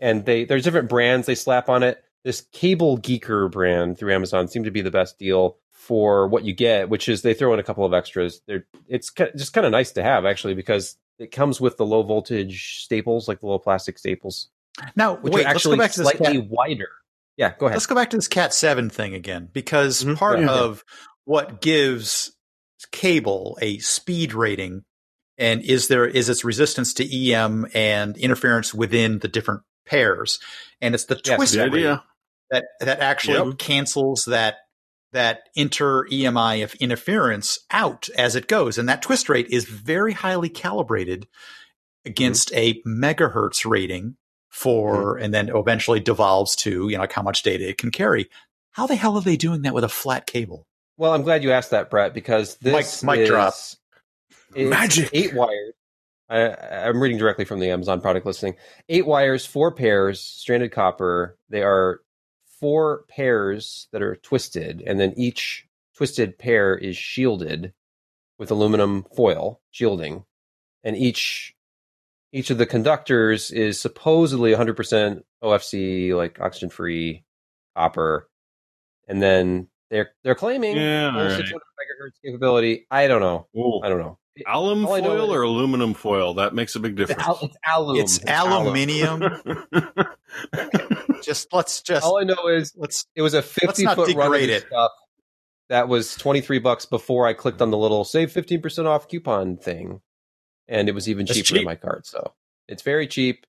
[SPEAKER 2] and they there's different brands they slap on it. This Cable Geeker brand through Amazon seemed to be the best deal for what you get, which is they throw in a couple of extras. They're it's just kind of nice to have actually because it comes with the low voltage staples, like the low plastic staples,
[SPEAKER 5] Now,
[SPEAKER 2] which
[SPEAKER 5] wait,
[SPEAKER 2] are
[SPEAKER 5] let's go
[SPEAKER 2] actually
[SPEAKER 5] back to this
[SPEAKER 2] slightly
[SPEAKER 5] cat,
[SPEAKER 2] wider. Yeah, go ahead.
[SPEAKER 5] let's go back to this Cat Seven thing again because
[SPEAKER 2] Mhm.
[SPEAKER 5] part
[SPEAKER 2] Yeah.
[SPEAKER 5] of what gives cable a speed rating and is there is its resistance to EM and interference within the different pairs, and it's the
[SPEAKER 2] Yes.
[SPEAKER 5] twist
[SPEAKER 3] The idea.
[SPEAKER 5] that that actually
[SPEAKER 3] Yep.
[SPEAKER 5] cancels that that inter EMI of interference out as it goes, and that twist rate is very highly calibrated against mm-hmm. a megahertz rating for, mm-hmm. and then eventually devolves to you know like how much data it can carry. How the hell are they doing that with a flat cable?
[SPEAKER 2] Well, I'm glad you asked that, Brett, because this
[SPEAKER 5] Mic- mic
[SPEAKER 2] is
[SPEAKER 5] drop.
[SPEAKER 3] Magic.
[SPEAKER 2] eight wires. I, I'm reading directly from the Amazon product listing. Eight wires, four pairs, stranded copper. They are four pairs that are twisted, and then each twisted pair is shielded with aluminum foil shielding, and each each of the conductors is supposedly 100% OFC, like oxygen free copper, and then they're they're claiming
[SPEAKER 3] Yeah,
[SPEAKER 2] full
[SPEAKER 3] all right.
[SPEAKER 2] 600 megahertz capability. I don't know.
[SPEAKER 3] Oh,
[SPEAKER 2] I don't know.
[SPEAKER 3] Alum
[SPEAKER 2] All know
[SPEAKER 3] foil or aluminum foil? That makes a big
[SPEAKER 2] It's,
[SPEAKER 3] difference.
[SPEAKER 2] al- it's alum.
[SPEAKER 5] It's
[SPEAKER 2] alum.
[SPEAKER 5] aluminium. just let's just
[SPEAKER 2] All I know is
[SPEAKER 5] let's
[SPEAKER 2] it was a
[SPEAKER 5] fifty
[SPEAKER 2] foot run of
[SPEAKER 5] degrade it.
[SPEAKER 2] stuff. That was 23 bucks before I clicked on the little save 15% off coupon thing. And it was even
[SPEAKER 4] That's
[SPEAKER 2] cheaper
[SPEAKER 4] cheap.
[SPEAKER 2] in my card. So it's very cheap.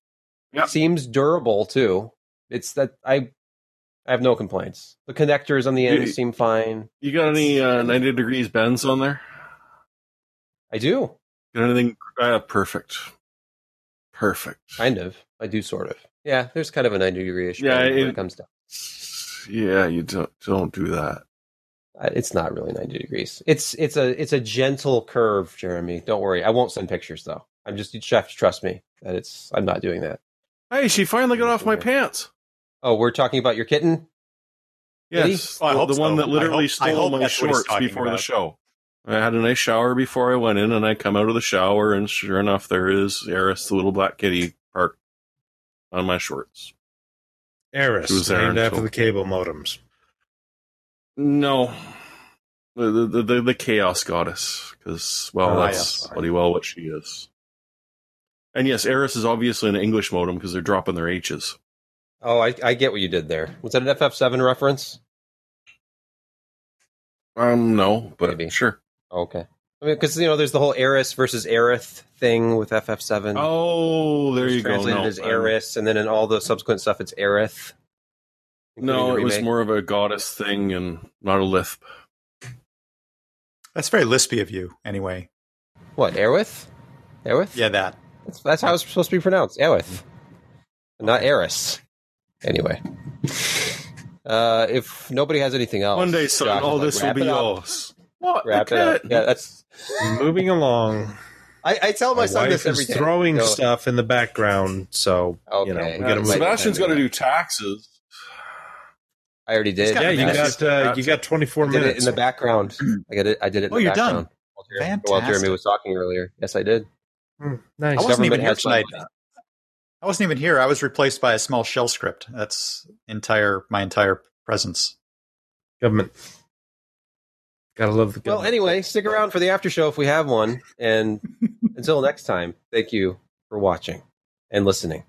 [SPEAKER 3] Yep.
[SPEAKER 2] Seems durable too. It's that I I have no complaints. The connectors on the end
[SPEAKER 3] You-
[SPEAKER 2] seem fine.
[SPEAKER 3] you got any uh, 90 degrees bends on there?
[SPEAKER 2] I do.
[SPEAKER 3] Got anything? Uh, perfect. Perfect.
[SPEAKER 2] Kind of. I do sort of. Yeah, there's kind of a 90 degree issue
[SPEAKER 3] Yeah,
[SPEAKER 2] when
[SPEAKER 3] it-
[SPEAKER 2] it comes down.
[SPEAKER 3] Yeah, you don't don't do that.
[SPEAKER 2] Uh, It's not really 90 degrees. It's it's a it's a gentle curve, Jeremy. Don't worry. I won't send pictures though. I'm just you just have to trust me that it's I'm not doing that.
[SPEAKER 3] Hey, she finally got off my pants.
[SPEAKER 2] Oh, we're talking about your kitten?
[SPEAKER 3] Yes,
[SPEAKER 5] Well, I
[SPEAKER 3] the,
[SPEAKER 5] hope
[SPEAKER 3] one
[SPEAKER 5] so.
[SPEAKER 3] that literally
[SPEAKER 5] hope- I
[SPEAKER 3] stole
[SPEAKER 5] hope
[SPEAKER 3] my
[SPEAKER 5] that's what he's
[SPEAKER 3] shorts
[SPEAKER 5] talking
[SPEAKER 3] before the show. I had a nice shower before I went in, and I come out of the shower, and sure enough, there is Eris, the little black kitty, parked on my shorts.
[SPEAKER 4] Eris,
[SPEAKER 3] She was there
[SPEAKER 4] named after the cable modems.
[SPEAKER 3] No, the the the, the chaos goddess, because well,
[SPEAKER 5] Ah,
[SPEAKER 3] that's
[SPEAKER 5] yes.
[SPEAKER 3] bloody well what she is. And yes, Eris is obviously an English modem because they're dropping their H's.
[SPEAKER 2] Oh, I, I get what you did there. Was that an FF7 reference?
[SPEAKER 3] Um, no, but
[SPEAKER 2] Maybe.
[SPEAKER 3] sure.
[SPEAKER 2] Okay. I mean, because you know, there's the whole Eris versus Aerith thing with FF7.
[SPEAKER 3] Oh, there
[SPEAKER 2] It's
[SPEAKER 3] you go.
[SPEAKER 2] translated
[SPEAKER 3] No,
[SPEAKER 2] as
[SPEAKER 3] I'm-
[SPEAKER 2] Eris, and then in all the subsequent stuff, it's Aerith.
[SPEAKER 3] No, it was more of a goddess thing and not a lisp.
[SPEAKER 5] That's very lispy of you, anyway.
[SPEAKER 2] what Aerith. Aerith.
[SPEAKER 5] Yeah, that.
[SPEAKER 2] That's, that's how it's supposed to be pronounced. Aerith. Not Eris. Anyway. Uh, if nobody has anything else,
[SPEAKER 3] One day, son,
[SPEAKER 2] Josh
[SPEAKER 3] all
[SPEAKER 2] like,
[SPEAKER 3] this will be
[SPEAKER 2] it up.
[SPEAKER 3] yours. What?
[SPEAKER 2] Wrap
[SPEAKER 3] the
[SPEAKER 2] it up. Yeah, that's.
[SPEAKER 4] Moving along.
[SPEAKER 2] I, I tell my,
[SPEAKER 4] My
[SPEAKER 2] son
[SPEAKER 4] wife
[SPEAKER 2] this every
[SPEAKER 4] is
[SPEAKER 2] day.
[SPEAKER 4] throwing
[SPEAKER 2] Go,
[SPEAKER 4] stuff in the background, so you know
[SPEAKER 2] Okay.
[SPEAKER 4] we got to
[SPEAKER 3] Uh,
[SPEAKER 4] move.
[SPEAKER 3] Sebastian's got to do taxes.
[SPEAKER 2] I already did.
[SPEAKER 4] Yeah, you got uh, you got 24
[SPEAKER 2] did it
[SPEAKER 4] minutes.
[SPEAKER 2] in the background. I got it. I did it. In
[SPEAKER 5] Oh,
[SPEAKER 2] the
[SPEAKER 5] you're done.
[SPEAKER 2] background While Jeremy, while Jeremy was talking earlier. Yes, I did.
[SPEAKER 4] Hmm, nice.
[SPEAKER 5] I wasn't even here tonight.
[SPEAKER 2] money.
[SPEAKER 5] I wasn't even here. I was replaced by a small shell script. That's entire my entire presence.
[SPEAKER 4] Government. Gotta love the
[SPEAKER 2] gun.
[SPEAKER 4] Well,
[SPEAKER 2] anyway, stick around for the after show if we have one. And until next time, thank you for watching and listening.